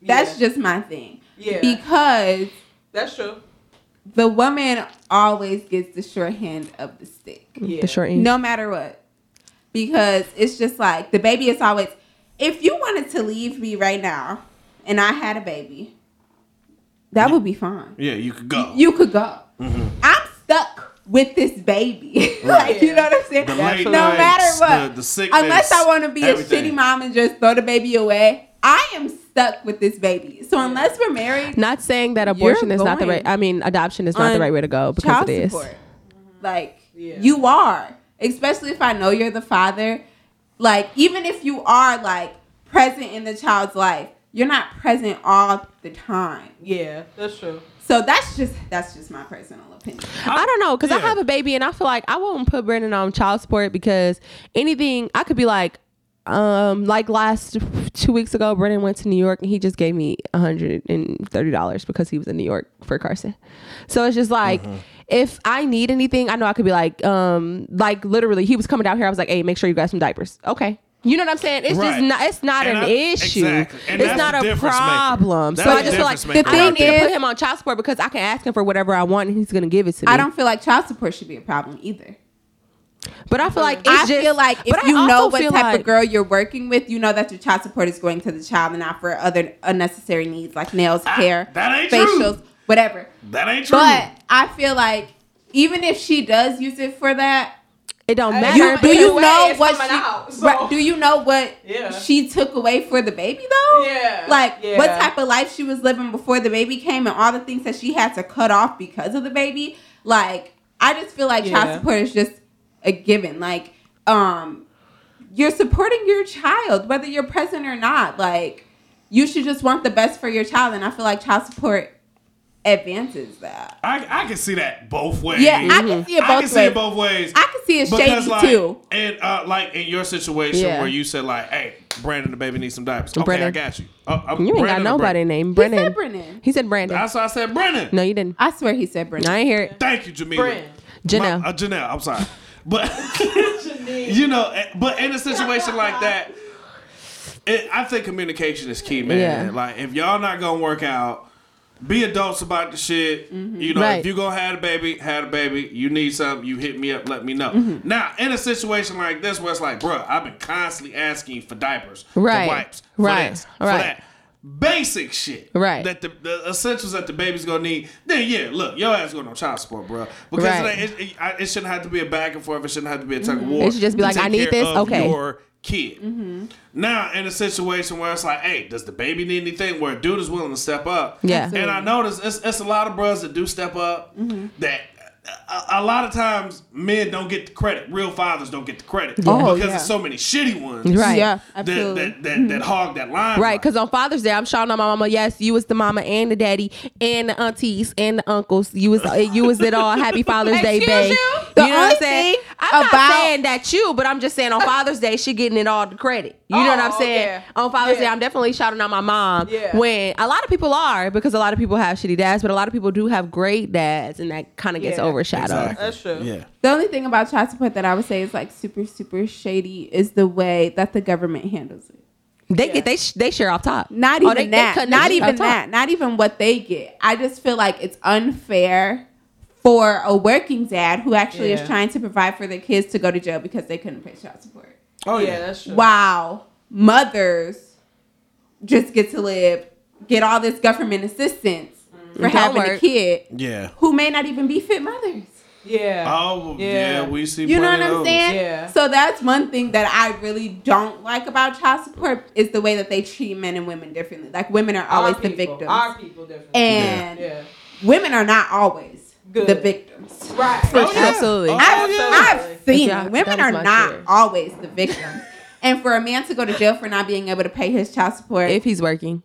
That's just my thing. Yeah. Because That's true. The woman always gets the short hand of the stick. Yeah. The short end. No matter what. Because it's just like the baby is always if you wanted to leave me right now and I had a baby, that would be fine. Yeah, you could go. You could go. Mm-hmm. I'm stuck with this baby. like you know what I'm saying? The no nights, matter what. the- the sickness, Unless I want to be everything. a shitty mom and just throw the baby away, I am stuck with this baby. So unless we're married, Not saying that abortion is not the going right. I mean, adoption is not the right way to go because child it is. support. Like Yeah. you are, especially if I know you're the father. Like even if you are like present in the child's life, you're not present all the time. Yeah, that's true. So that's just that's just my personal opinion. I don't know because I have a baby and I feel like I won't put Brendan on child support because anything I could be like, um, like last two weeks ago, Brendan went to New York and he just gave me hundred and thirty dollars because he was in New York for Carson. So it's just like if I need anything, I know I could be like, um, like literally, he was coming down here. I was like, hey, make sure you got some diapers. Okay. You know what I'm saying? It's Right. just not. It's not And an I- issue. exactly. It's not the a problem. So I just feel like difference maker. I don't The need to thing put is- him on child support because I can ask him for whatever I want and he's gonna give it to me. I don't feel like child support should be a problem either. But I feel like it's I just, feel like if you know what type like- of girl you're working with, you know that your child support is going to the child and not for other unnecessary needs like nails, ah, hair, that ain't true. facials, whatever. That ain't true. But I feel like even if she does use it for that, it don't matter. you, do you either way, know what she out, so- right, do you know what Yeah. she took away for the baby though? Yeah, Like yeah. what type of life she was living before the baby came and all the things that she had to cut off because of the baby. Like I just feel like child support is just a given. Like um you're supporting your child whether you're present or not. Like you should just want the best for your child and I feel like child support advances that. I, I can see that both ways. Yeah, I can see it both I both can see ways. it both ways. I can see it Because, shady like, too. And uh, like in your situation Yeah. where you said like, "Hey, Brandon, the baby needs some diapers." Okay, Brennan. I got you. Uh, uh, you ain't got Brandon or nobody Brennan? named He Brennan. said Brennan. He said Brandon. That's why I said Brennan. no, you didn't. I swear he said Brennan. I ain't hear it. Thank you, Jamila. Brand. Janelle. My- uh, Janelle. I'm sorry, but you know, eh, but in a situation like that, it, I think communication is key, man. Yeah. Like if y'all not gonna work out. Be adults about the shit. You know, Right. if you gonna have a baby, have a baby. You need something, you hit me up, let me know. Mm-hmm. Now, in a situation like this, where it's like, bruh, I've been constantly asking for diapers, Right. for wipes, for Right. for Right. that. Basic shit, Right. That the, the essentials that the baby's gonna need. Then yeah, look, your ass going on child support, bro. Because Right. it, it, it, it shouldn't have to be a back and forth. It shouldn't have to be a tug of mm-hmm. war. It should just be like, I need this, okay. Your kid. Mm-hmm. Now in a situation where it's like, hey, does the baby need anything? Where a dude is willing to step up. Yeah. And I notice it's, it's a lot of bros that do step up. Mm-hmm. That a, a lot of times men don't get the credit. Real fathers don't get the credit Oh, because yeah. there's so many shitty ones. Right. Yeah, That absolutely. that, that, that hog that line. Right, because on Father's Day, I'm shouting out my mama. Yes, you was the mama and the daddy and the aunties and the uncles. You was uh, you was it all. Happy Father's Day, babe. you? The you know what I'm saying? I'm about- not saying that you, but I'm just saying on Father's Day, she getting it all the credit. You know what I'm Oh, saying? yeah. On Father's Day, I'm definitely shouting out my mom. Yeah. When a lot of people are, because a lot of people have shitty dads, but a lot of people do have great dads, and that kind of gets Yeah. overshadowed. Exactly. That's true. Yeah. The only thing about child support that I would say is like super, super shady is the way that the government handles it. They Yeah. get they sh- they share off top. Not Oh, even they- they that. cutting not even that. Not even what they get. I just feel like it's unfair for a working dad who actually Yeah. is trying to provide for their kids to go to jail because they couldn't pay child support. Oh yeah, yeah. that's true. While mothers just get to live, get all this government assistance mm-hmm. for Don't having a kid Yeah. who may not even be fit mothers. Yeah. Oh yeah. Yeah. we see. You know what I'm saying? Yeah. So that's one thing that I really don't like about child support is the way that they treat men and women differently. Like women are Our always the victims. Our people different. and yeah. women are not always Good. the victims. Right. Oh, oh yeah. Absolutely. Oh, I've, yeah. I've seen Yeah. Women are not fear. always the victims. and for a man to go to jail for not being able to pay his child support, If he's working,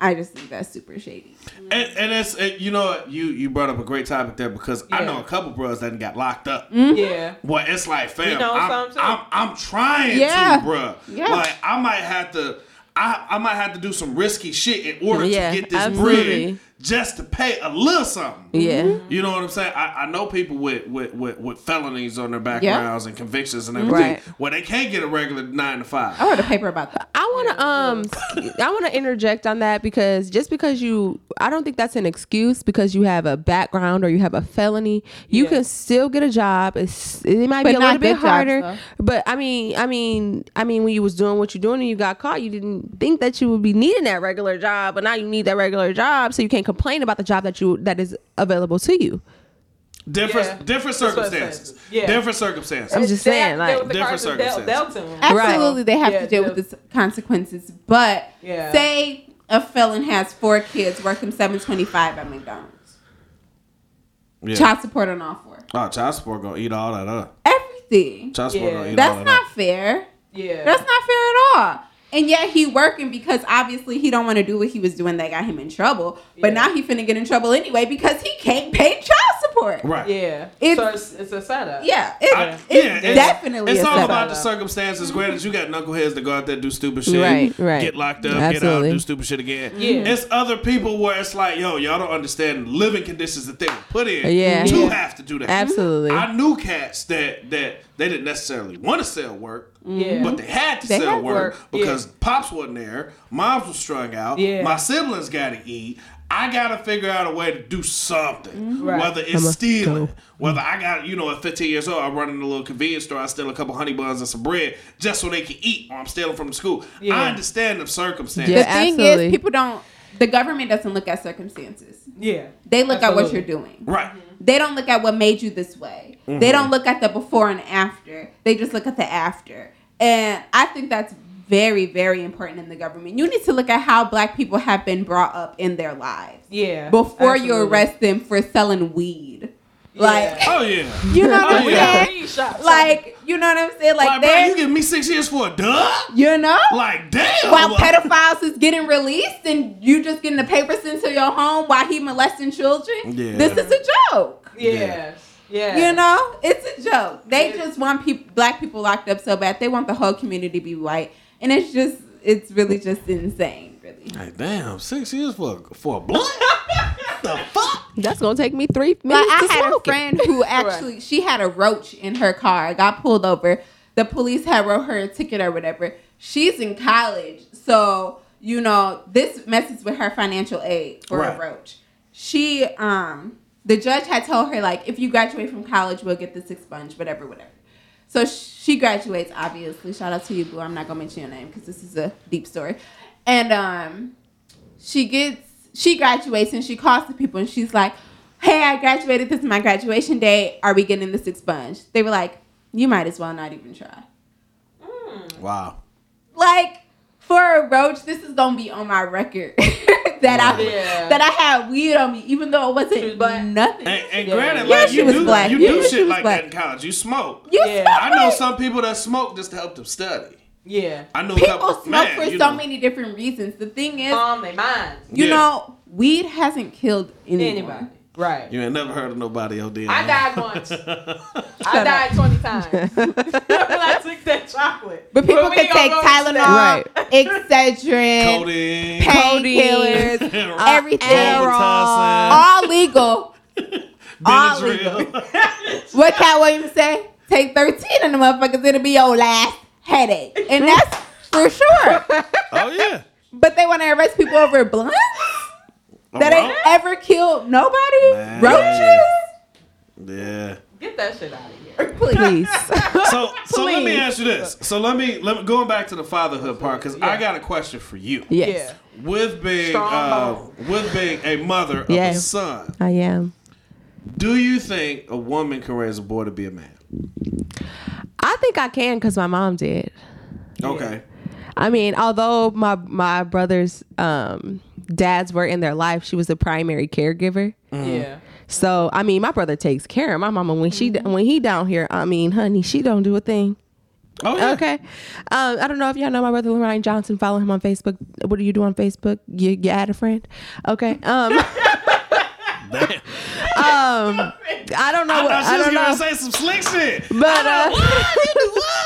I just think that's super shady. And, and it's it, you know you you brought up a great topic there because I know a couple bros that got locked up. Mm-hmm. Yeah. Well, it's like, fam, You know I'm, some, too. I'm, I'm trying Yeah. to, bruh. Yeah. Like, I might have to, I, I might have to do some risky shit in order Yeah, to get this absolutely. bread just to pay a little something. yeah. You know what I'm saying? I, I know people with, with, with, with felonies on their backgrounds and convictions and everything Right. where they can't get a regular nine to five. I wrote a paper about that. I want to um I want to interject on that because just because you I don't think that's an excuse because you have a background or you have a felony, you Yeah. can still get a job. It's it might But be a little bit good jobs, harder, though. but I mean, I mean, I mean when you was doing what you're doing and you got caught, you didn't think that you would be needing that regular job, but now you need that regular job so you can't complain about the job that you that is available to you. Different Yeah. different That's what it circumstances. Yeah. different circumstances. I'm just saying have like different cards dealt- circumstances. dealt to 'em. Right. Absolutely, they have Yeah, to deal deal- with the consequences. But Yeah. say a felon has four kids, worth them seven twenty five at McDonald's. Yeah. Child support on all four. oh, child support gonna eat all that up. Everything. Child support Yeah. gonna eat all That's that not up. fair. Yeah. That's not fair at all. And yet he working because obviously he don't want to do what he was doing that got him in trouble. But now he finna get in trouble anyway because he can't pay child support. Right. yeah. It's- so it's, it's a setup. Yeah, it, I- it's yeah, it's- definitely It's a all setup. about the circumstances. Granted, you got knuckleheads that go out there do stupid shit, Right, right. get locked up, Absolutely. get out, do stupid shit again. Yeah. Mm-hmm. It's other people where it's like, yo, y'all don't understand living conditions that they were put in Yeah. to Yeah. have to do that. Absolutely. I knew cats that that they didn't necessarily want to sell work, Yeah. but they had to They sell had work, work, because pops wasn't there, moms was strung out, Yeah. my siblings got to eat. I gotta figure out a way to do something, mm-hmm. Right. whether it's stealing, go. whether I got you know at 15 years old, I'm running a little convenience store, I steal a couple honey buns and some bread just so they can eat, or I'm stealing from the school. Yeah. I understand the circumstances. The thing absolutely. is, people don't. The government doesn't look at circumstances. Yeah. They look at what you're doing. Right. They don't look at what made you this way. They don't mm-hmm. look at the before and after. They just look at the after. And I think that's very, very important in the government. You need to look at how black people have been brought up in their lives Yeah. before you arrest them for selling weed. Yeah. Like, Oh yeah. you know what Oh, I'm yeah. saying? Weed shop, Like, you know what I'm saying? Like, Like, bro, you give me six years for a dub? you know? Like, damn. while pedophiles is getting released and you just getting the papers sent to your home while he molesting children. Yeah. This is a joke. Yes. Yeah. You know, it's a joke. They Yeah. just want people, black people locked up so bad. They want the whole community to be white, and it's just, it's really just insane, really. Like, damn, six years for for a blunt? the fuck? That's gonna take me three Like minutes I to had a smoke it. friend who actually, she had a roach in her car. Got pulled over. The police had wrote her a ticket or whatever. She's in college, so you know this messes with her financial aid for Right. a roach. She, um, the judge had told her like, if you graduate from college, we'll get this expunged, whatever, whatever. So she graduates, obviously. Shout out to you, Boo. I'm not gonna mention your name because this is a deep story. And um, she gets she graduates and she calls the people and she's like, "Hey, I graduated. This is my graduation day. Are we getting this expunged?" They were like, "You might as well not even try." Wow. Like for a roach, this is gonna be on my record that I Yeah. that I had weed on me, even though it wasn't But- nothing. And, and Yeah. granted, Yeah, like she you was do, black. you Yeah, do shit like black. that in college. You smoke. you Yeah. smoke I know some people that smoke just to help them study. Yeah. I know people couple, smoke man, for so know. many different reasons. The thing is, Calm their minds. you Yeah. know, weed hasn't killed anyone. Anybody. Right. You ain't never heard of nobody else OD. I died once. I died 20 times. I took that chocolate. But people we can take go into that. Tylenol, Excedrin, Codeine. painkillers, everything. Robitussin. all legal. all Benadryl. What Katt Williams say? Take 13 of the motherfuckers, it'll be your last headache. And that's for sure. oh yeah. But they want to arrest people over blunts Oh, that well. ain't ever killed nobody? Man. Roaches? Yeah. Get that shit out of here. Please. So so let me Please. ask you this. So let me let me going back to the fatherhood part because I got a question for you. yes. With being uh, with being a mother of Yeah. a son, I am. do you think a woman can raise a boy to be a man? I think I can because my mom did. Okay. I mean, although my my brother's um, dads were in their life, she was the primary caregiver. Yeah. So I mean, my brother takes care of my mama when she when he down here. I mean, honey, she don't do a thing. Oh yeah. Okay. Um, I don't know if y'all know my brother Ryan Johnson. Follow him on Facebook. What do you do on Facebook? You, you add a friend. Okay. Um, um, I don't know. I What, thought she I was don't gonna know. say some slick shit. But uh,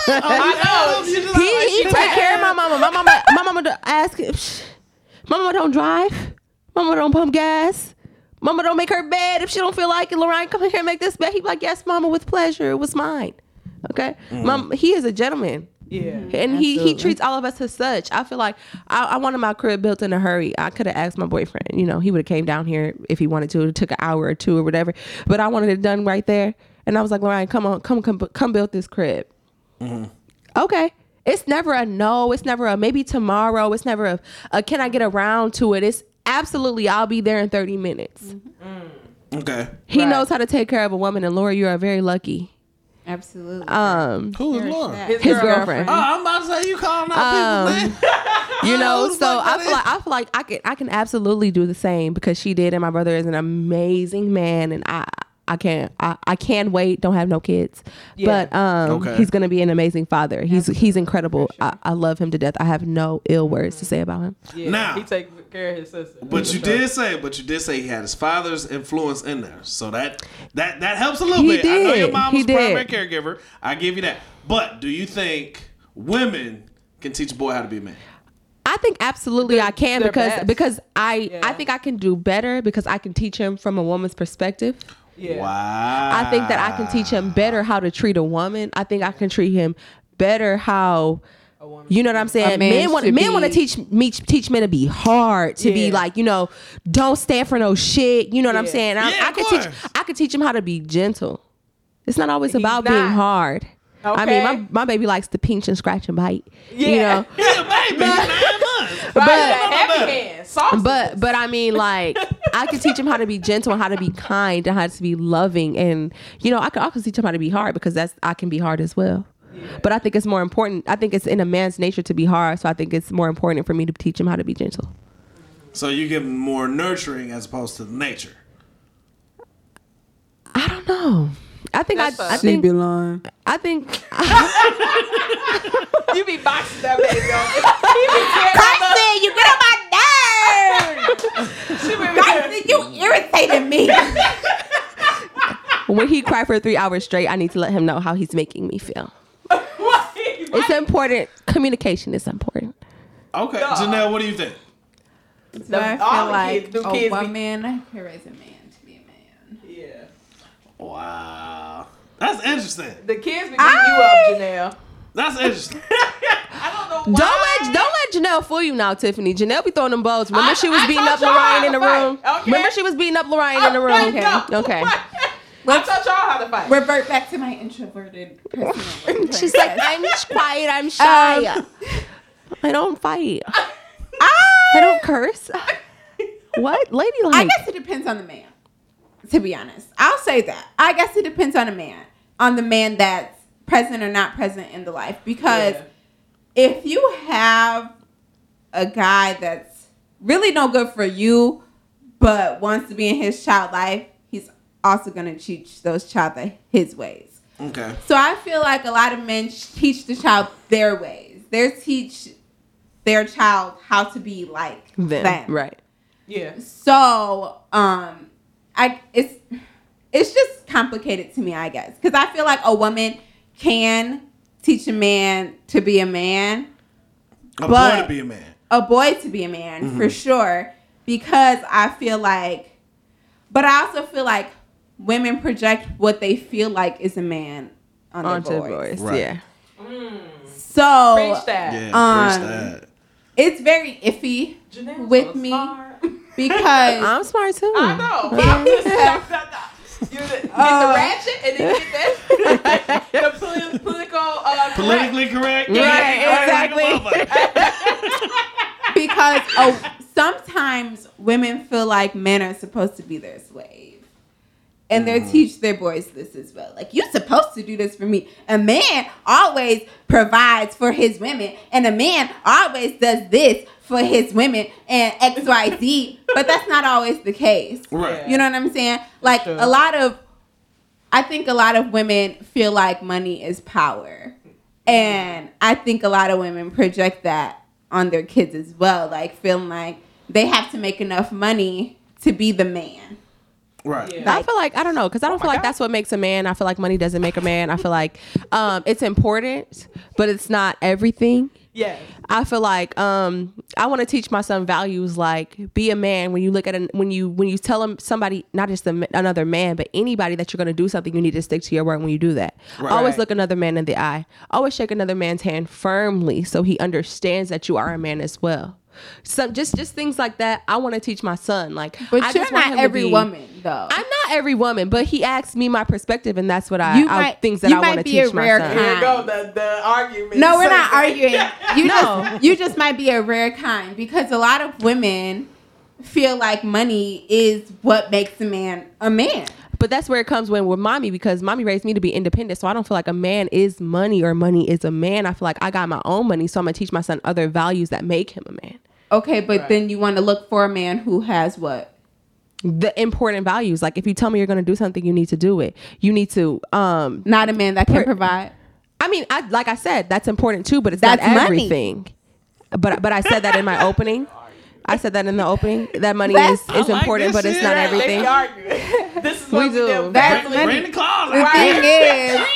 I know. he, he take care of my mama. My mama, my mama do- ask. Psh, my mama don't drive. Mama don't pump gas. Mama don't make her bed if she don't feel like it. Lorraine, come here and make this bed. He be like, yes, mama, with pleasure. It was mine. Okay, mm. mom. He is a gentleman. Yeah. and he he treats all of us as such. I feel like I, I wanted my crib built in a hurry. I could have asked my boyfriend. You know, he would have came down here if he wanted to. It took an hour or two or whatever. But I wanted it done right there. And I was like, Ryan, come on, come come come build this crib. Mm-hmm. Okay. It's never a no. It's never a maybe tomorrow. It's never a, a can I get around to it. It's absolutely I'll be there in 30 minutes. Okay. He Right. knows how to take care of a woman. And Laura, you are very lucky. Absolutely. Um, Who is Laura? that. his girlfriend. Oh, I'm about to say you calling out Um, people, you know who so i feel like i feel like i can i can absolutely do the same because she did and my brother is an amazing man and i I can't. I, I can wait. Don't have no kids, Yeah. but um, Okay. he's gonna be an amazing father. He's he's incredible. I, I love him to death. I have no ill words to say about him. Yeah. Now- he take care of his sister. But you did say, but you did say he had his father's influence in there, so that that that helps a little He bit. I know your did. mom was a primary did. caregiver. I give you that. But do you think women can teach a boy how to be a man? I think absolutely They're- I can because best. because I Yeah. I think I can do better because I can teach him from a woman's perspective. Yeah. Wow. I think that I can teach him better how to treat a woman. I think I can treat him better how you know what I'm saying. Man Men want men be- want to teach me teach men to be hard, to be like you know, don't stand for no shit. You know what I'm saying. I, Yeah, I of can teach course. I can teach him how to be gentle. It's not always He's about not. being hard. I mean, my, my baby likes to pinch and scratch and bite. You Yeah. know, He's a baby. He's nine months. Right, but- that heavy hand. Sausages. but but I mean, like I could teach him how to be gentle and how to be kind and how to be loving, and you know, I could also teach him how to be hard because that's I can be hard as well. But I think it's more important. I think it's in a man's nature to be hard, so I think it's more important for me to teach him how to be gentle. So you give him more nurturing as opposed to nature. I don't know. I think That's I, a- I think lying. I think you be boxing that baby on. He be Carson, you get on my nerves. She Carson, you irritating me. when he cried for three hours straight, I need to let him know how he's making me feel. What? It's important. Communication is important. Okay, Duh. Janelle, what do you think? So I all feel the like kids- them a kids be- woman can raise a man to be a man. Yeah. Wow, that's interesting. The kids be beating you up, Janelle. That's interesting. I don't know Why? Don't let don't let Janelle fool you now, Tiffany. Janelle be throwing them balls. Remember I- she was I beating up y'all Lorraine in the fight, room. okay? Remember she was beating up Lorraine in the oh, room. Okay. Okay. I taught y'all how to fight. Revert back to my introverted personality. She's like, I'm quiet. I'm shy. Um, I don't fight. I I don't curse. what? Lady I guess it depends on the man. To be honest, I'll say that. I guess it depends on the man, on the man that's present or not present in the life. Because Yeah. if you have a guy that's really no good for you, but wants to be in his child life, he's also gonna teach those child his ways. Okay. So I feel like a lot of men teach the child their ways. They teach their child how to be like them. them. Right. Yeah. So, um, I it's it's just complicated to me, I guess, because I feel like a woman can teach a man to be a man, A But- boy to be a man. a boy to be a man Mm-hmm. for sure, because I feel like, but I also feel like women project what they feel like is a man on their Onto boys. boys. Right. Yeah. So Preach that. Yeah. Um, preach that. it's very iffy Janelle with me smart. because I'm smart too. I know. But I'm just you get the Uh, ratchet and then you get that the poli- political uh, correct. Politically correct. Right, exactly. because oh, sometimes women feel like men are supposed to be their slave. And they teach their boys this as well. Like, you're supposed to do this for me. A man always provides for his women, and a man always does this for his women and XYZ. but that's not always the case. Right. You know what I'm saying? Like, Sure. a lot of, I think a lot of women feel like money is power. And I think a lot of women project that on their kids as well, like feeling like they have to make enough money to be the man. Right. Yeah. I feel like I don't know because I don't feel like that's what makes a man. I feel like money doesn't make a man. I feel like um, it's important, but it's not everything. Yeah. I feel like um, I want to teach my son values like be a man. When you look at an, when you when you tell him somebody, not just a, another man, but anybody that you're going to do something, you need to stick to your word when you do that. Right. Always look another man in the eye. Always shake another man's hand firmly so he understands that you are a man as well. So just just things like that. I want to teach my son. Like, But I you're just not him every be- woman, though. I'm not every woman, but he asked me my perspective, and that's what I, You I might- things that you I might want to be a teach my rare son. kind. Here go the the argument. no, we're not arguing. You No. just you just might be a rare kind because a lot of women feel like money is what makes a man a man. But that's where it comes when with mommy because mommy raised me to be independent. So I don't feel like a man is money or money is a man. I feel like I got my own money, so I'm gonna teach my son other values that make him a man. Okay, but Right. then you want to look for a man who has what? The important values, like if you tell me you're gonna do something, you need to do it. You need to. Um, Not a man that can Per- provide. I mean, I like I said, that's important too, but it's That's not money. everything. But but I said that in my opening. I said that in the opening. That money That's- is, is like important, this but it's not Yeah, everything. this is We what we do. do. That's Bring, money. the cars The out. thing is,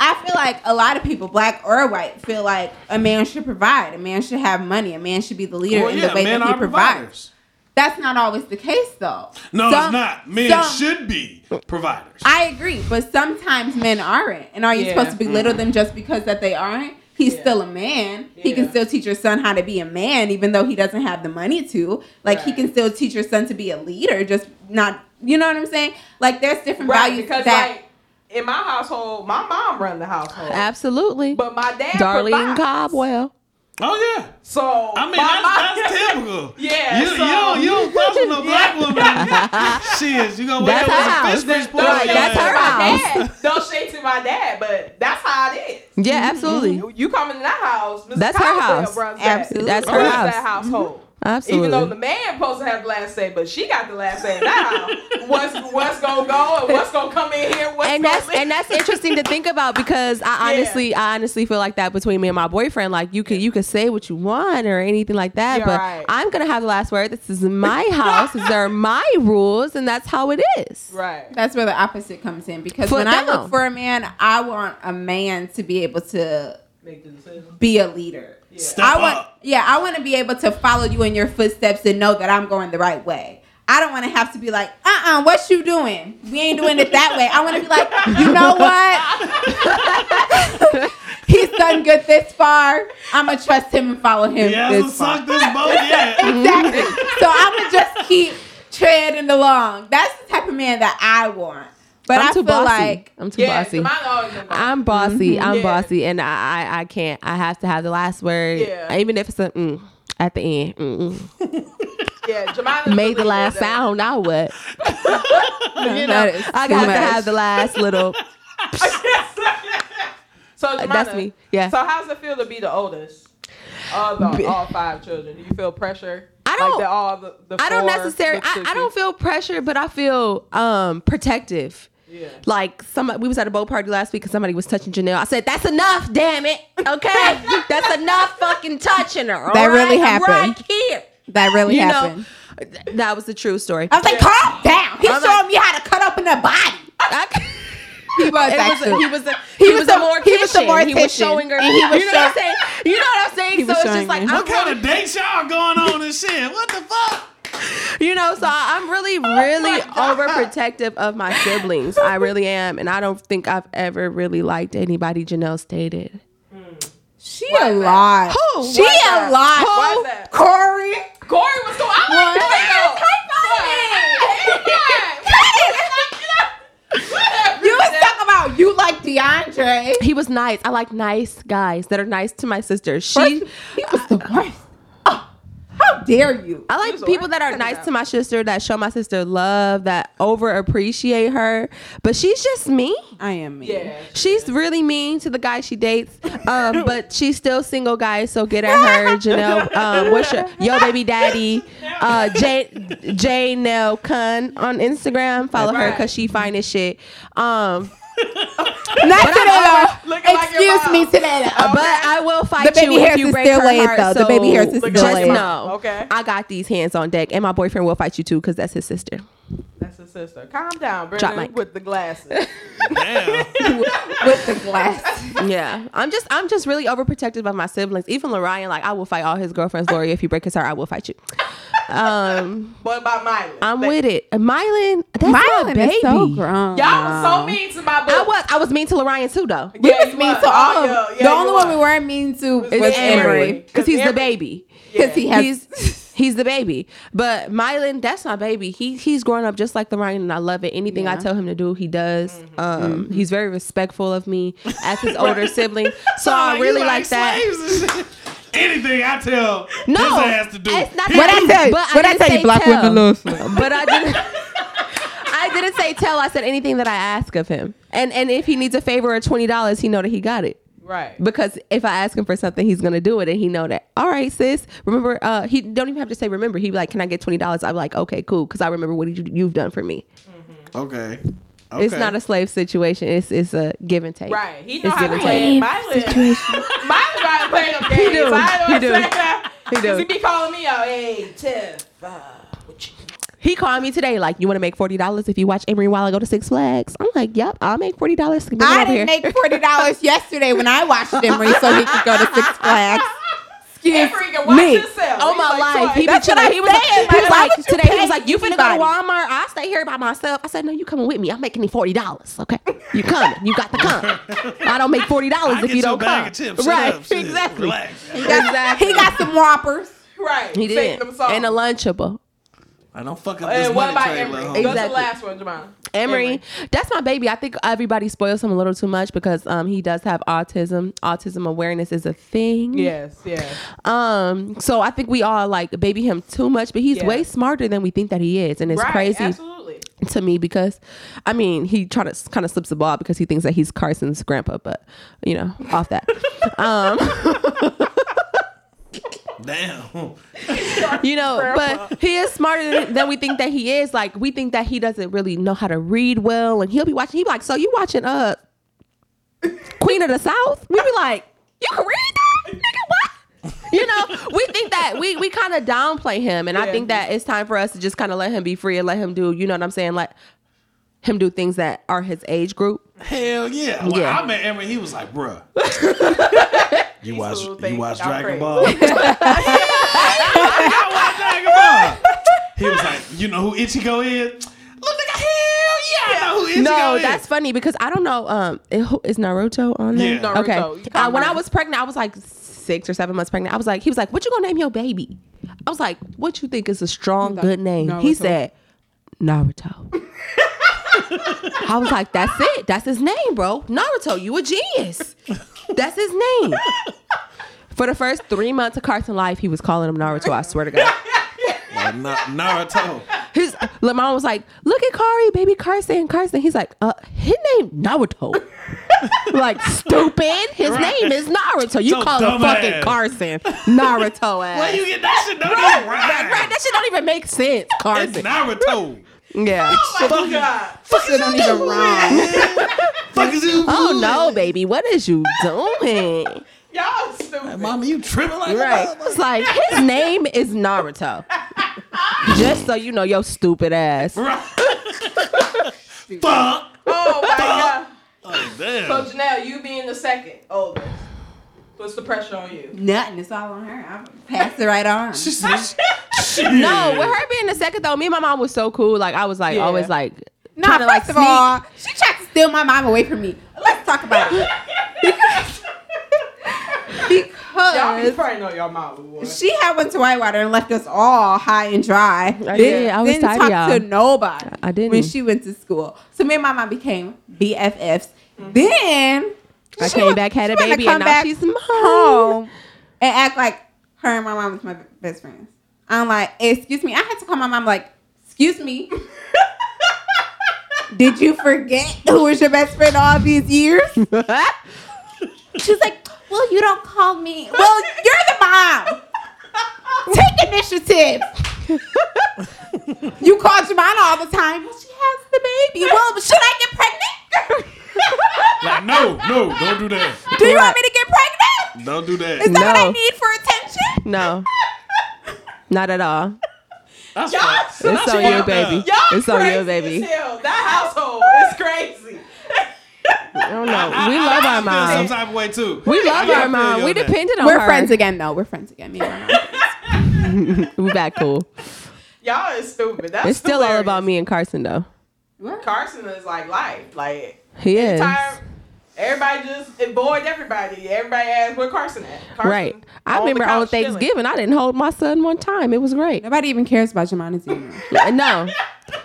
I feel like a lot of people, black or white, feel like a man should provide. A man should have money. A man should be the leader Well, in yeah, the way that he provides. providers. That's not always the case, though. No, Some- it's not. Men some- should be providers. I agree, but sometimes men aren't. And are you Yeah. supposed to belittle mm-hmm. them just because that they aren't? He's Yeah. still a man. He can still teach your son how to be a man, even though he doesn't have the money to. Like he can still teach your son to be a leader, just not. You know what I'm saying? Like there's different Right, values because that. like in my household, my mom run the household, Absolutely. but my dad Darlene provides. Cobwell. Oh yeah. So I mean, my that's, mom- that's typical. Yeah, You, so- you, don't, you don't with no black woman. Shit, you gonna That's wait her with house. a fish fish Don't Right, that's to her my house. dad. Don't shade to my dad, but that's how it is. Yeah, absolutely. You, you come into that house, Mr. That's her house. runs that- Absolutely. That's her runs house. That household. Absolutely. Even though the man supposed to have the last say, but she got the last say now. What's what's gonna go and what's gonna come in here? What's and gonna that's and that's interesting to think about because I Yeah. honestly I honestly feel like that between me and my boyfriend like you could you could say what you want or anything like that Yeah, but right. I'm gonna have the last word this is my house these are my rules and that's how it is right. That's where the opposite comes in because Foot when I look for a man, I want a man to be able to Make the decision. be a leader. Yeah. Step I want, up. yeah, I want to be able to follow you in your footsteps and know that I'm going the right way. I don't want to have to be like, uh, uh what you doing? We ain't doing it that way. I want to be like, you know what? He's done good this far. I'm gonna trust him and follow him hasn't this far. this boat. Exactly. so I'm gonna just keep treading along. That's the type of man that I want. But I'm I too feel bossy like I'm too Yeah, bossy mine always been bossy. I'm bossy I'm Yeah. bossy and I, I I can't I have to have the last word Yeah. even if it's a mm. at the end. Mm-mm. Yeah, Jemana Made the last sound. I would. you know, I too got to have the last little. So Jemana, That's me, yeah. So how's it feel to be the oldest? Of the, all five children. Do you feel pressure? I don't- Like the, all the, the I don't necessarily. I, I don't feel pressure, but I feel um protective. Yeah. Like some, we was at a boat party last week and somebody was touching Janelle. I said, "That's enough, damn it, okay? That's enough, fucking touching her." That really right? I'm happened. right here. That really You happened. know, that was the true story. I was like, calm down. He's I'm showing like- me how to cut open a body. I- He was actually. he was a He he, was was, a- a mortician. he was a He was mortician. showing her. And he was you know what I'm saying? You know what I'm saying? So it's just like me. I'm What kind of dates y'all going on and shit? What the fuck? You know, so I- I'm really, oh really overprotective of my siblings. I really am, and I don't think I've ever really liked anybody Janelle stated. She Why a is that? lot. Who? She Why a that? lot. Who? Why? Corey. Corey was cool. I like What? Corey though. You was talking about you like DeAndre. He was nice. I like nice guys that are nice to my sister. She, First, he was the worst. How dare you? I like was people worst. that are nice to my sister, that show my sister love, that over appreciate her. But she's just mean. I am me. Yeah. She's really mean to the guy she dates, um, but she's still single, guys. So get at her, Janelle. Um, what's your yo baby daddy? Uh, J J Nell Kun on Instagram. Follow her because she fine as shit. Um, Not today though. Looking Excuse mom. me today though. but I will fight The baby you if hairs you is break still her laid, heart. though. The baby hairs is still just laid. know, Okay. I got these hands on deck, and my boyfriend will fight you too because that's his sister. That's his sister. Calm down, Drop mic. with the glasses. Damn. with the glass. Yeah, I'm just I'm just really overprotective of my siblings. Even Lorian, like I will fight all his girlfriends. Lori, if you break his heart, I will fight you. Um, what about Miley? I'm with it. And Mylan, that's my Mylan baby. is so grown. Y'all was so mean to my book. I was I was mean to Lorian too though. We Yeah, was you mean was. to all Oh, of yeah, them. yeah, The only you one we weren't mean to was It's It's Emery. Emery because he's Emery- the baby. because he has. He's he's the baby. But Mylan, that's my baby. He he's growing up just like the Ryan, and I love it. Anything I tell him to do, he does. Mm-hmm. Um, he's very respectful of me as his older sibling. So I you really like that. Slaves and shit. Anything I tell No, his ass to do. it's not What I tell you? But What I didn't tell you? say Black tell. women love. But I didn't. I didn't say tell. I said anything that I ask of him, and and if he needs a favor or twenty dollars, he know that he got it. Right. Because if I ask him for something, he's gonna do it, and he know that. All right, sis. Remember, uh, he don't even have to say remember. He be like, "Can I get twenty dollars?" I'm like, "Okay, cool," because I remember what you, you've done for me. Okay. It's not a slave situation. It's it's a give and take. Right. He know It's how give to and play. take. Miley. Miley got to play them games. do. I know He do. I'm. He do. He be calling me out. Hey, Tiff. Uh, what you He called me today, like, "You want to make forty dollars if you watch Emery while I go to Six Flags?" I'm like, "Yep, I'll make forty dollars." I didn't make forty dollars yesterday when I watched Emery so he could go to Six Flags. Excuse Emery can watch me. himself. Oh my like, life. He That's what. I'm He was like, saying. he was Like, why like you today. He was like, you finna go to? Walmart. I stay here by myself. I said, no, you coming with me. I'm making you forty dollars. Okay, you coming? You got to come. I don't make forty dollars if get you don't bag come. of chips. Shut right? up. Exactly. Relax. He got, he got some whoppers. Right. He Sing did. them. And a lunchable. I don't fuck up this And what money about train, Emery? little What's the last one, Jamon? Emery, that's my baby. I think everybody spoils him a little too much because um he does have autism. Autism awareness is a thing. Yes, yes. Um. So I think we all like baby him too much, but he's Yeah. way smarter than we think that he is, and it's right, crazy. Absolutely. to me because I mean he try to kind of slips the ball because he thinks that he's Carson's grandpa, but you know off that. um, Damn. you know, but he is smarter than, than we think that he is. Like we think that he doesn't really know how to read well, and he'll be watching. He be like, "So you watching uh Queen of the South?" We be like, "You can read that, nigga? What?" You know, we think that we we kind of downplay him, and I think that it's time for us to just kind of let him be free and let him do. You know what I'm saying? Let him do things that are his age group. Hell yeah. When Yeah. I met Emery, he was like, bruh. you watch little you watch Dragon crazy. Ball? I watch Dragon Ball. He was like, you know who Ichigo is? Look, nigga, hell yeah, I know who Ichigo No, that's funny because I don't know. Um, it- who- is Naruto on there? Yeah. Naruto. Okay. Uh, when I was pregnant, I was like six or seven months pregnant. I was like, he was like, "What you gonna name your baby?" I was like, "What you think is a strong, Naruto. good name?" He said, "Naruto." I was like, "That's it. That's his name, bro. Naruto. You a genius. That's his name." For the first three months of Carson life, he was calling him Naruto. I swear to God. Na- Naruto. His mom was like, "Look at Kari, baby Carson, Carson." He's like, "Uh, his name Naruto." like stupid. His Right. name is Naruto. You So call him fucking dumbass. Carson, Naruto ass. Where you get that shit? Don't even rhyme. Right, that shit don't even make sense, It's Carson. Naruto. Yeah. Oh my god. Shit don't even rhyme. Fuck is you? Oh no, baby, what is you doing? Y'all stupid. Mama, you tripping like Right. It's like his name is Naruto. Just so you know, your stupid ass. Right. Fuck. Oh my god. Oh, So damn. Janelle, you being the second oldest, what's the pressure on you? Nothing. It's all on her. I'll pass it right on. She said. No, with her being the second though, me and my mom was so cool. Like I was like Yeah. always like No, trying first to like of sneak. all, she tried to steal my mom away from me. Let's talk about it. Y'all because probably know your mom was. she had went to Whitewater and left us all high and dry. I did. I was didn't tired of talk y'all. to nobody. I didn't. when she went to school. So me and my mom became BFFs. Then I she came wa- back, had a she wanted to baby, and now she's mine. home and act like her and my mom was my best friends. I'm like, excuse me. I had to call my mom like, excuse me. Did you forget who was your best friend all these years? She's like, well, you don't call me. Well, you're the mom. Take initiative. you call Jemana all the time. Well, she has the baby. Well, should I get pregnant? Like, no, no, don't do that. Do you want me to get pregnant? Don't do that. Is that what I No. need for attention? No. Not at all. That's Y'all fuck- It's that's on you, baby. Y'all It's on crazy you, baby. as. That household is crazy. I don't know. I- We I- love I our feel Some mom. type of way too. We love I our feel mom. We depended on We're her. friends again, though. We're friends again. Me and my mom. We back cool. Y'all is stupid. That's It's still all about me and Carson though. Carson is like life. Like He is. anytime everybody just avoid everybody. Everybody asks where Carson at. Carson Right. I remember on couch chilling. Thanksgiving, I didn't hold my son one time. It was great. Nobody even cares about Jemana's anymore. No.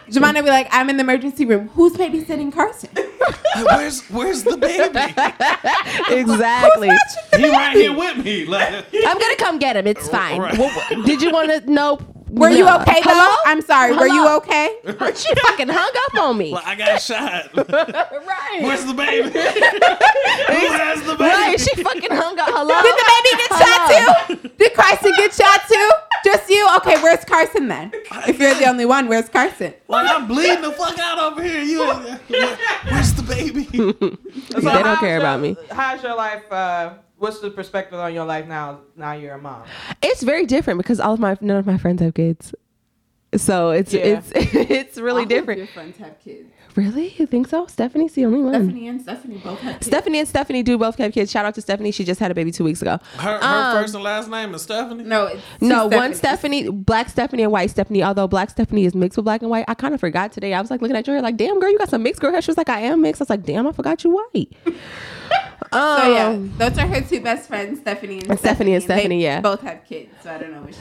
Jemana be like, I'm in the emergency room. Who's babysitting Carson? Where's Where's the baby? exactly. he right here with me. Like, I'm gonna come get him. It's fine. Right. Well, did you want to know? Were you okay though? Hello? I'm sorry. Were you Hello? okay? She fucking hung up on me. like, I got shot. right. Where's the baby? Who has the baby? Right. She fucking hung up. Hello. Did the baby get shot too? Did Carson get shot too? Just you? Okay, where's Carson then? If you're the only one, where's Carson? Like I'm bleeding the fuck out over here. You, where- where's the baby? So They don't care your- about me. How's your life? Uh, what's the perspective on your life now? Now you're a mom. It's very different because all of my none of my friends have kids. So it's Yeah. it's it's really different. Your friends have kids. Really? You think so? Stephanie's the only one. Stephanie and Stephanie both have kids. Stephanie and Stephanie do both have kids. Shout out to Stephanie. She just had a baby two weeks ago. Her, her Um, first and last name is Stephanie. No, it's two No, one Stephanie, black Stephanie and white Stephanie. Although black Stephanie is mixed with black and white, I kind of forgot today. I was like looking at your hair, like, damn, girl, you got some mixed girl hair. She was like, I am mixed. I was like, damn, I forgot you white. Um, So yeah, those are her two best friends, Stephanie and Stephanie Stephanie and They Stephanie, yeah. both have kids, so I don't know which.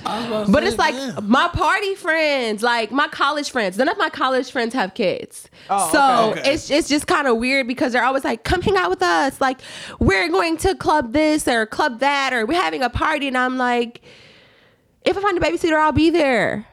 But it's like my party friends, like my college friends. None of my college friends have kids. Oh, so okay. Okay. it's it's just kind of weird because they're always like, "Come hang out with us." Like we're going to club this or club that or we're having a party, and I'm like, if I find a babysitter, I'll be there.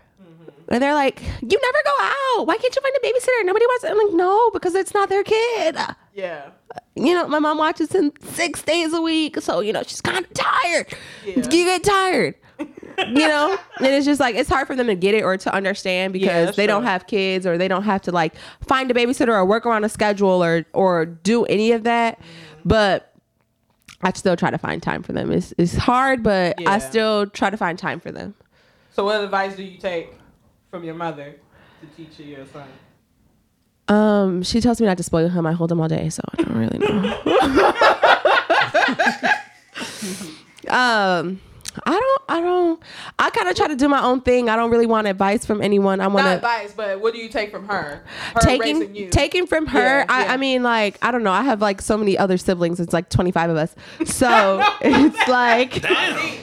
And they're like, "You never go out. Why can't you find a babysitter? Nobody wants." It. I'm like, "No, because it's not their kid." Yeah. you know, my mom watches him six days a week, so you know she's kind of tired. Yeah. You get tired, you know, and it's just like it's hard for them to get it or to understand because that's they don't have kids or they don't have to like find a babysitter or work around a schedule or or do any of that. Mm-hmm. But I still try to find time for them. It's it's hard, but Yeah. I still try to find time for them. So what advice do you take from your mother to teach your son? Um, she tells me not to spoil him. I hold him all day, so I don't really know. um, I don't. I don't. I kind of try to do my own thing. I don't really want advice from anyone. I want advice, but what do you take from her? Her taking you. taking from her. Yeah, I, yeah. I mean, like I don't know. I have like so many other siblings. It's like twenty five of us. So it's like Damn.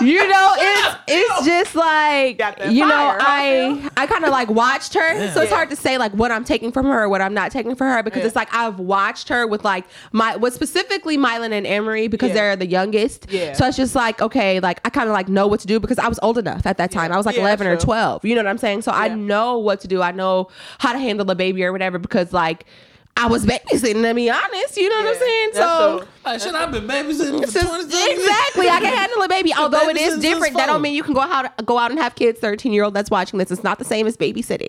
You know, it's it's just like you know, I I kind of like watched her, so it's hard to say like what I'm taking from her or what I'm not taking from her because Yeah. it's like I've watched her with like my what specifically Mylan and Emery because Yeah. they're the youngest. Yeah. So it's just like okay, like I kind of like know what to do because I was old enough at that time. I was like Yeah, 11 or 12. You know what I'm saying? So I know what to do. I know how to handle a baby or whatever because like I was babysitting to be honest. You know what I'm saying? So. true. Like, shit, I've been babysitting for Since- 20 years. exactly. I can handle a baby. Although it babysitting is since different, that four. don't mean you can go out go out and have kids. Thirteen year old that's watching this. It's not the same as babysitting.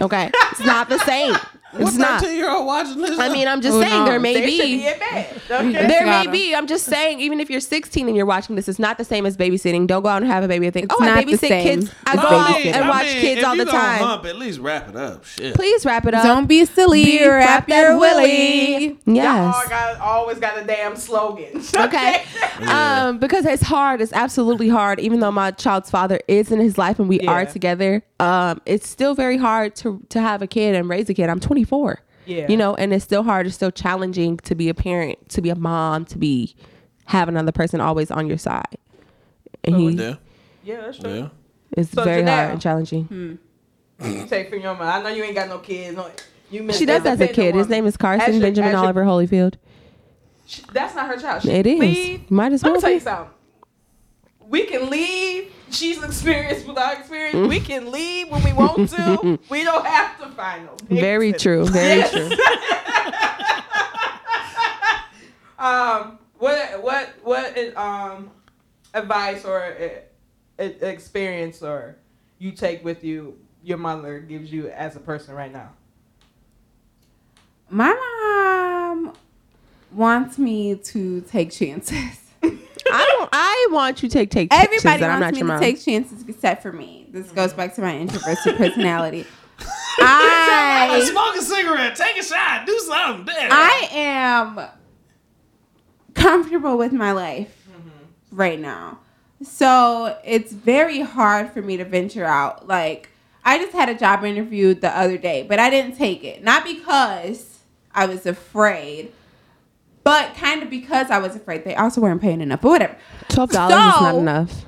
Okay, it's not the same. What It's not. 13 year old watching this? I mean, I'm just Who saying there may They be be. Okay. There may Got 'em. be. I'm just saying, even if you're 16 and you're watching this, it's not the same as babysitting. Don't go out and have a baby and think, It's oh, I not the babysit same kids. I go out babysitting. and I watch mean, kids if all the time. Hump, at least wrap it up. Shit. Please wrap it up. Don't be silly Be- wrap wrap your that willy. Y'all Yes. got, always got a damn slogan. Okay. Um, because it's hard. It's absolutely hard. Even though my child's father is in his life and we are together, um, it's still very hard to to have a kid and raise a kid. I'm 24. Yeah. You know, and it's still hard. It's still challenging to be a parent, to be a mom, to be have another person always on your side. And he Yeah. Yeah, that's true. Yeah. is So very Janelle. hard and challenging. You take from your mom. I know you ain't got no kids. No, you She does as a kid. His name is Carson Benjamin Oliver Holyfield. That's not her child. She It is. leave- Might as well. Let well me tell you something. We can leave. She's experienced with our experience. We can leave when we want to. we don't have to find no. Very true. Very Yes. true. Um, what what what um advice or uh, uh, experience or you take with you your mother gives you as a person right now? My mom wants me to take chances. I don't. I want you to take take chances Everybody that I'm wants not me to mom. take chances except for me. This goes back to my introverted personality. I Smoke a cigarette. Take a shot. Do something. Damn. I am comfortable with my life mm-hmm. right now. So it's very hard for me to venture out. Like, I just had a job interview the other day, but I didn't take it. Not because I was afraid, but kind of because I was afraid. They also weren't paying enough, but whatever. Twelve dollars is not enough.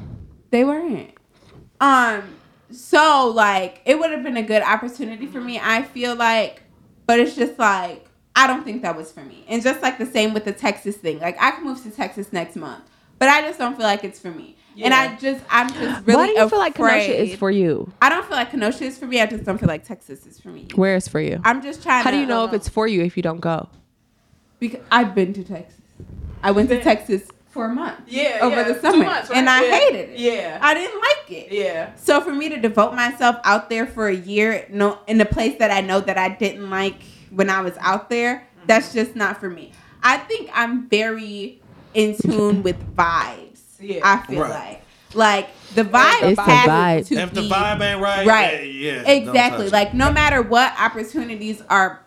They weren't. Um, so like it would have been a good opportunity for me, I feel like, but it's just like I don't think that was for me. And just like the same with the Texas thing. Like I can move to Texas next month. But I just don't feel like it's for me. And I just I'm just really Why do you feel like afraid. Kenosha is for you? I don't feel like Kenosha is for me. I just don't feel like Texas is for me. Where is for you? I'm just trying How to do you know if it's for you if you don't go? Because I've been to Texas. I went to Texas for a month. Yeah, Over yeah, the summer. months, And? I Yeah. hated it. Yeah, I didn't like it. yeah. So for me to devote myself out there for a year, no, in a place that I know that I didn't like when I was out there, Mm-hmm. that's just not for me. I think I'm very in tune with vibes. Yeah. I feel Right. like, like the vibe It's the vibe. to if the be vibe ain't right, right. yeah, yeah, exactly. touch Like no matter what opportunities are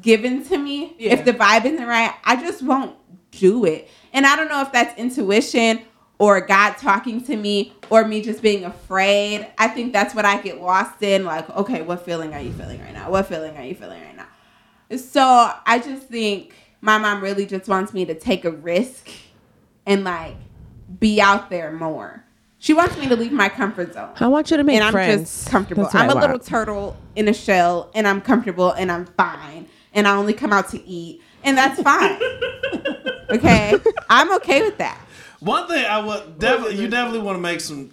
given to me, Yeah. if the vibe isn't right, I just won't do it. And I don't know if that's intuition or God talking to me or me just being afraid. I think that's what I get lost in. Like, okay, what feeling are you feeling right now? What feeling are you feeling right now? So I just think my mom really just wants me to take a risk and like be out there more. She wants me to leave my comfort zone I want you to make and I'm friends. just comfortable. I'm a little turtle in a shell, and I'm comfortable, and I'm fine, and I only come out to eat, and that's fine. okay, I'm okay with that. One thing I would definitely, you definitely want to make some,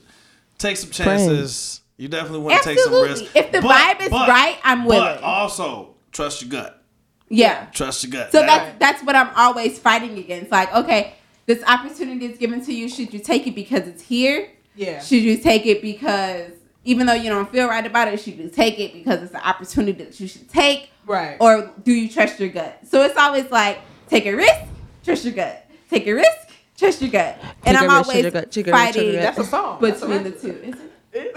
take some chances. You definitely want to take some Absolutely. risks. If the vibe is right, I'm willing. But also trust your gut. Yeah. Trust your gut. So That- that's that's what I'm always fighting against. Like, okay, this opportunity is given to you. Should you take it because it's here? Yeah. Should you take it because even though you don't feel right about it, should you take it because it's an opportunity that you should take? Right. Or do you trust your gut? So it's always like take a risk, trust your gut. Take a risk, trust your gut. And Take a I'm always your gut. Take a risk, trust your fighting gut. That's a song. That's between the two.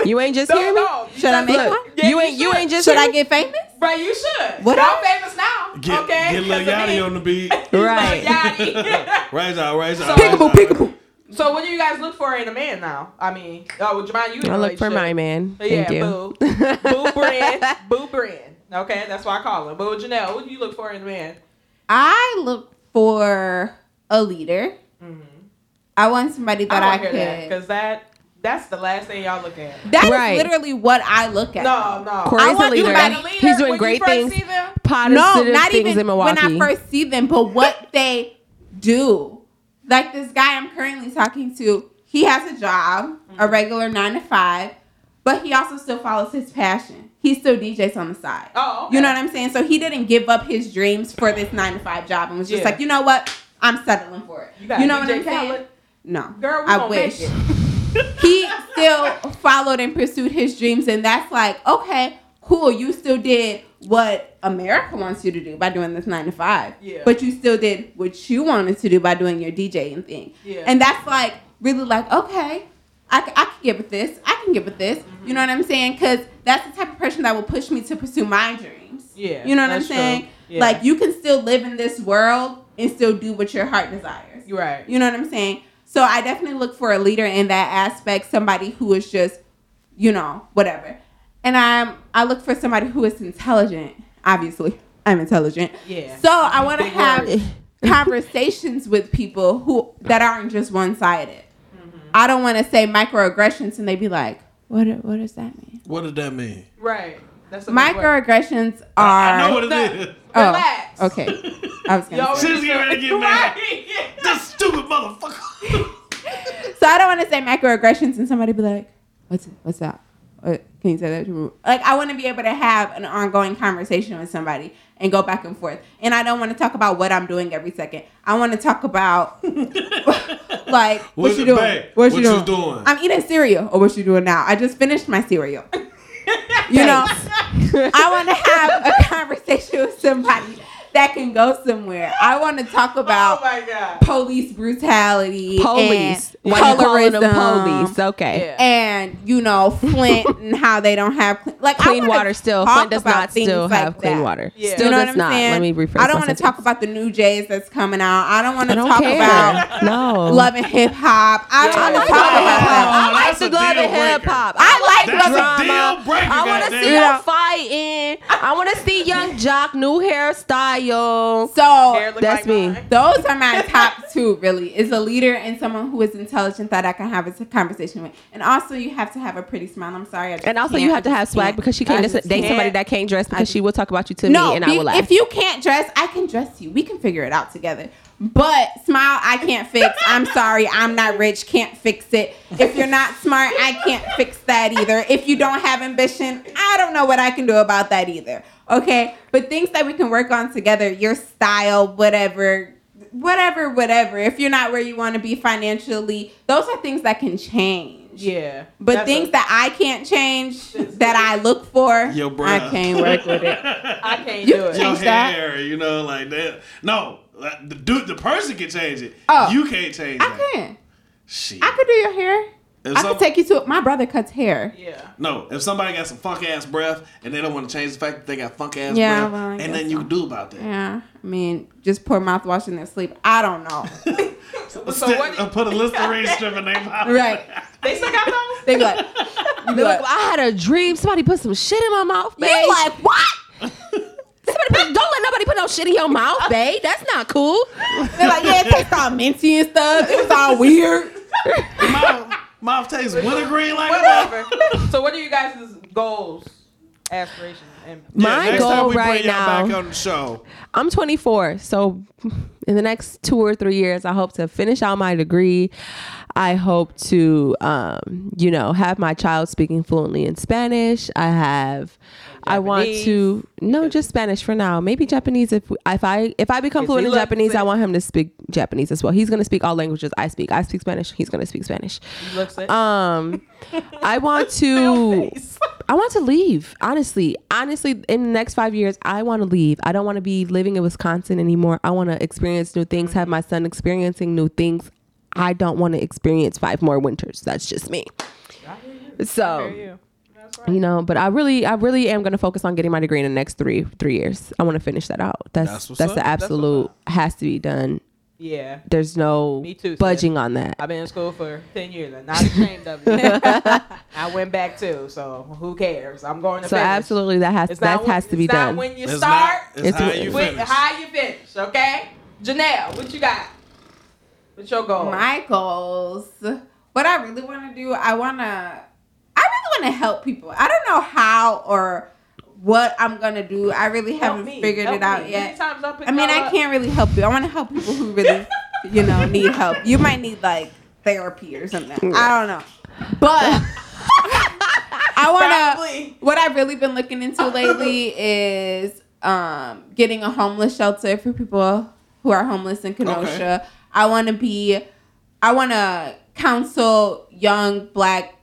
You ain't just No, hear me. no, Should I make look, one? yeah, you ain't. You should. ain't just. Should I get famous? Right, you should. What I'm famous now. get, okay. get Lil Yachty on the beat. Right. Lil Yachty. Raise out, raise out. So- raise Peekaboo, out. peekaboo. so, what do you guys look for in a man now? I mean, oh, would you mind you? in a I look for my man. Yeah, Thank you. boo. boo brand. Boo brand. Okay, that's why I call him. But with Janelle, what do you look for in a man? I look for a leader. Mm-hmm. I want somebody that I I, hear that could. because that that's the last thing y'all look at. That is Right. literally what I look at. No, no. Corey's I a want leader. somebody- He's doing when you great first things. see them, No, not things even in when I first see them, but what they do. Like this guy I'm currently talking to, he has a job, a regular nine to five, but he also still follows his passion. He still DJs on the side. Oh, okay. You know what I'm saying? So he didn't give up his dreams for this nine to five job and was just Yeah. like, you know what? I'm settling for it. You You, know what I'm saying? No. girl, we I wish. he still followed and pursued his dreams and that's like okay cool you still did what america wants you to do by doing this nine to five Yeah. but you still did what you wanted to do by doing your djing thing Yeah. and that's like really like okay I, I can get with this i can get with this Mm-hmm. you know what i'm saying because that's the type of person that will push me to pursue my dreams Yeah, you know what i'm saying Yeah. like you can still live in this world and still do what your heart desires right. you know what I'm saying? So I definitely look for a leader in that aspect, somebody who is just, you know, whatever. And I'm I look for somebody who is intelligent. Obviously, I'm intelligent. Yeah. So I want to have conversations with people who that aren't just one sided. Mm-hmm. I don't want to say microaggressions and they be like, what what does that mean? What did that mean? Right. That's a big word. Microaggressions are. I know what it No. is. Oh, Relax. okay. I was gonna Yo, say. She's getting ready to get mad. Right. This stupid motherfucker. So I don't want to say microaggressions and somebody be like, "What's what's that? Uh, what, can you say that to? Like I want to be able to have an ongoing conversation with somebody and go back and forth. And I don't want to talk about what I'm doing every second. I want to talk about like what What's you doing? babe? What, What you you doing? doing? I'm eating cereal. Or what you doing now? I just finished my cereal. You know, I want to have a conversation with somebody that can go somewhere. I want to talk Oh about my god. police brutality, police. and Why you calling them colorism, police? Okay. Yeah. and you know Flint and how they don't have clean, like Clean wanna water still. Flint does not things still like have clean that. water. Yeah. Still you know does what I'm not. saying? Let me rephrase I don't want to talk about the new Jays that's coming out. I don't want to talk care. about no. love and hip hop. I don't Yeah. want to talk love about hip that. I like That's the love hip hop. I like That's a drama. I want to see Yeah. them fighting. I want to see Yung Joc new hairstyle. So That's like me. mine. those are my top two. Really, is a leader and someone who is intelligent that I can have a conversation with. And also, you have to have a pretty smile. I'm sorry, I just And also, can't. you have to have swag can't. because she can't just listen, date somebody can't. that can't dress because she will talk about you to no, me and be- I will laugh. if you can't dress, I can dress you. We can figure it out together. But smile, I can't fix. I'm sorry, I'm not rich, can't fix it. If you're not smart, I can't fix that either. If you don't have ambition, I don't know what I can do about that either. Okay, but things that we can work on together, your style, whatever, whatever, whatever. If you're not where you want to be financially, those are things that can change. Yeah. But things a- that I can't change, that I look for, Yo, bruh. I can't work with it. I can't You do it. Your Change that. hair, you know, like that. No, like, the dude, the person can change it. Oh. you can't change it. I that. can. Shit. I could do your hair. If I some- could take you to my brother cuts hair. Yeah. no, if somebody got some funk ass breath and they don't want to change the fact that they got funk ass Yeah, breath, well, and guess then you so. can do about that. Yeah, I mean, just pour mouthwash in their sleep. I don't know. So So what- uh, put a Listerine strip in their mouth. right? They still got those? They be like, you be Look, like, I had a dream. Somebody put some shit in my mouth, babe. you like what? Somebody put, don't let nobody put no shit in your mouth, uh, babe. That's not cool. They're like, yeah, it tastes all minty and stuff. It was all weird. mouth, mouth tastes wintergreen like Whatever. so what are you guys' goals, aspirations, and My next time goal we right bring y'all now- back on the show. I'm 24, so in the next two or three years, I hope to finish out my degree. I hope to, um, you know, have my child speaking fluently in Spanish. I have. I want to no, just Spanish for now. Maybe Japanese if if I if I become If fluent in Japanese, I want him to speak Japanese as well. He's gonna speak all languages I speak. I speak Spanish. He's gonna speak Spanish. he looks it? Um, I want to. I want to leave. Honestly, honestly, in the next five years, I want to leave. I don't want to be living in Wisconsin anymore. I want to experience new things. Have my son experiencing new things. I don't want to experience five more winters. That's just me. You. So you. Right. you know, but I really, I really am going to focus on getting my degree in the next three three years. I want to finish that out. That's That's that's, the up. That's absolute has to be done. Yeah. There's no Me too, sis. budging on that. I've been in school for 10 years. I'm not ashamed of it. I went back too, so who cares? I'm going to So finish. absolutely, that has It's that not when- has to be it's not done. when you It's start, not- it's It's how you with finish. how you finish, okay? Janelle, what you got? What's your goal? My goals. What I really want to do, I want to, I really want to help people. I don't know how or what I'm gonna do. I really Help haven't me. figured Help it out me. yet. I'll pick I mean, I up. can't really help you. I want to help people who really, you know, need help. You might need like therapy or something. I don't know, but I want to. What I've really been looking into lately is um, getting a homeless shelter for people who are homeless in Kenosha. I want to be. I want to counsel young black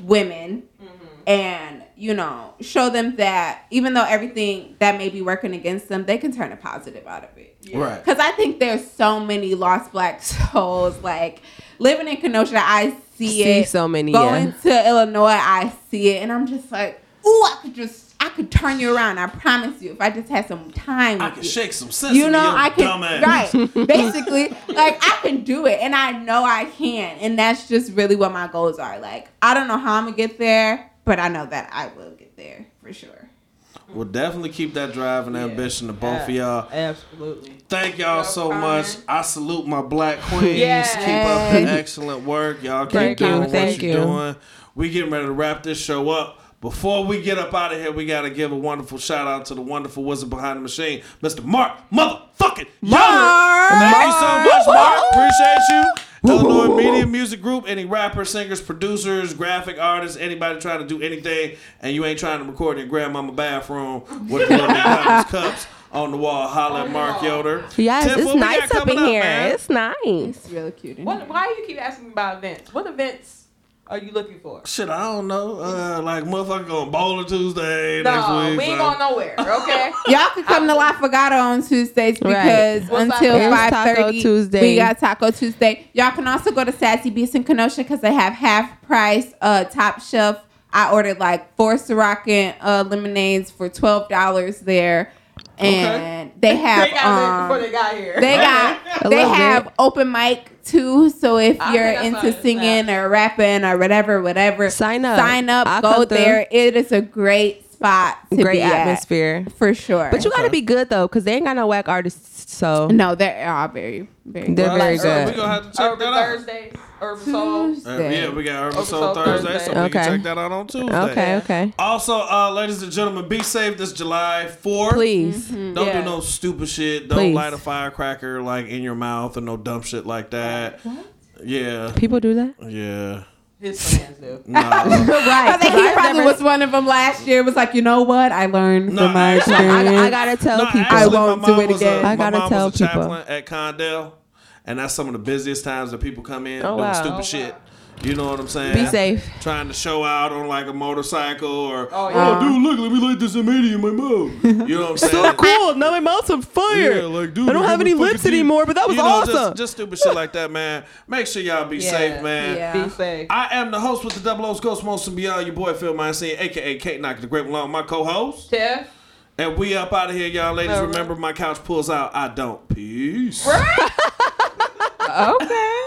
women mm-hmm. and you know show them that even though everything that may be working against them they can turn a positive out of it Right. because i think there's so many lost black souls like living in kenosha i see, See it so many, going yeah. to illinois i see it and i'm just like ooh i could just i could turn you around i promise you if i just had some time I with can shake some sense. you know i can ass. right basically like i can do it and i know i can and that's just really what my goals are like i don't know how i'm gonna get there but i know that i will get there for sure We'll definitely keep that drive and ambition to both of y'all. Absolutely. Thank y'all so No much. I salute my black queens. Yes. Keep up the excellent work. Y'all keep Thank you, doing what thank you're you. doing. We getting ready to wrap this show up. Before we get up out of here, we gotta give a wonderful shout out to the wonderful wizard behind the machine, Mr. Mark motherfucking Yoder. Thank you so much, Mark. Appreciate you. Illinois Media Music Group. Any rappers, singers, producers, graphic artists, anybody trying to do anything, and you ain't trying to record in your grandmama bathroom with the little cups on the wall, holla at Mark Yoder. Yes, Tiff, it's what we got nice up coming in here. man? It's nice. it's really cute What, why do you keep asking about events? What events are you looking for? Shit, I don't know. Uh, like motherfucker going bowling Tuesday next No, week. we ain't so- going nowhere. Okay. Y'all can come to La Fogata on Tuesdays because What's until Taco? It's five Taco thirty, Tuesday. we got Taco Tuesday. Y'all can also go to Sassy Beast in Kenosha because they have half price uh, top shelf. I ordered like four Siracan uh, lemonades for twelve dollars there, and they have they got it before um, they got here. they got they have bit. open mic too. So if I you're think I saw into it, singing or rapping or whatever, whatever, Sign up. Sign up. I'll go come through. there. It is a great spot. To Great be at, atmosphere. for sure. But you got to be good though, because they ain't got no whack artists. So No, they're all very, very They're good. very so good. We gonna have to check Urban that out. Thursdays, Urban Soul. Uh, yeah, we got Urban Urban Soul Soul Thursday, Thursday. so we can Okay. check that out on Tuesday. okay, okay. Also, uh, ladies and gentlemen, be safe this July 4th. Please. Don't Yeah. do no stupid shit. Don't Please. light a firecracker like in your mouth or no dumb shit like that. What? Yeah. People do that. Yeah. His fans do. Nah. right. I think he probably was one of them last year. Was like, you know what? I learned No, from my experience. I, I gotta tell No, people. actually, I won't do mom it again. my I gotta mom tell was a people. chaplain at Condell, and that's some of the busiest times that people come in Oh, doing wow. stupid Oh, shit. wow. You know what I'm saying? Be safe. Trying to show out on like a motorcycle or Oh, oh, yeah. dude, look, let me light this M80 in my mouth. You know what I'm saying? So cool. Now my mouth's on fire. Yeah, like, dude, I don't have have any lips teeth. anymore, but that was You know, awesome. Just, just stupid shit like that, man. Make sure y'all be Yeah, safe, man. yeah. Be safe. I am the host with the Double O's Ghost Most and Beyond, your boy Phil Mindset, aka Kate Knock the Great Malone, my co-host. Yeah. And we up out of here, y'all ladies. All right. Remember, my couch pulls out. I don't. Peace. okay.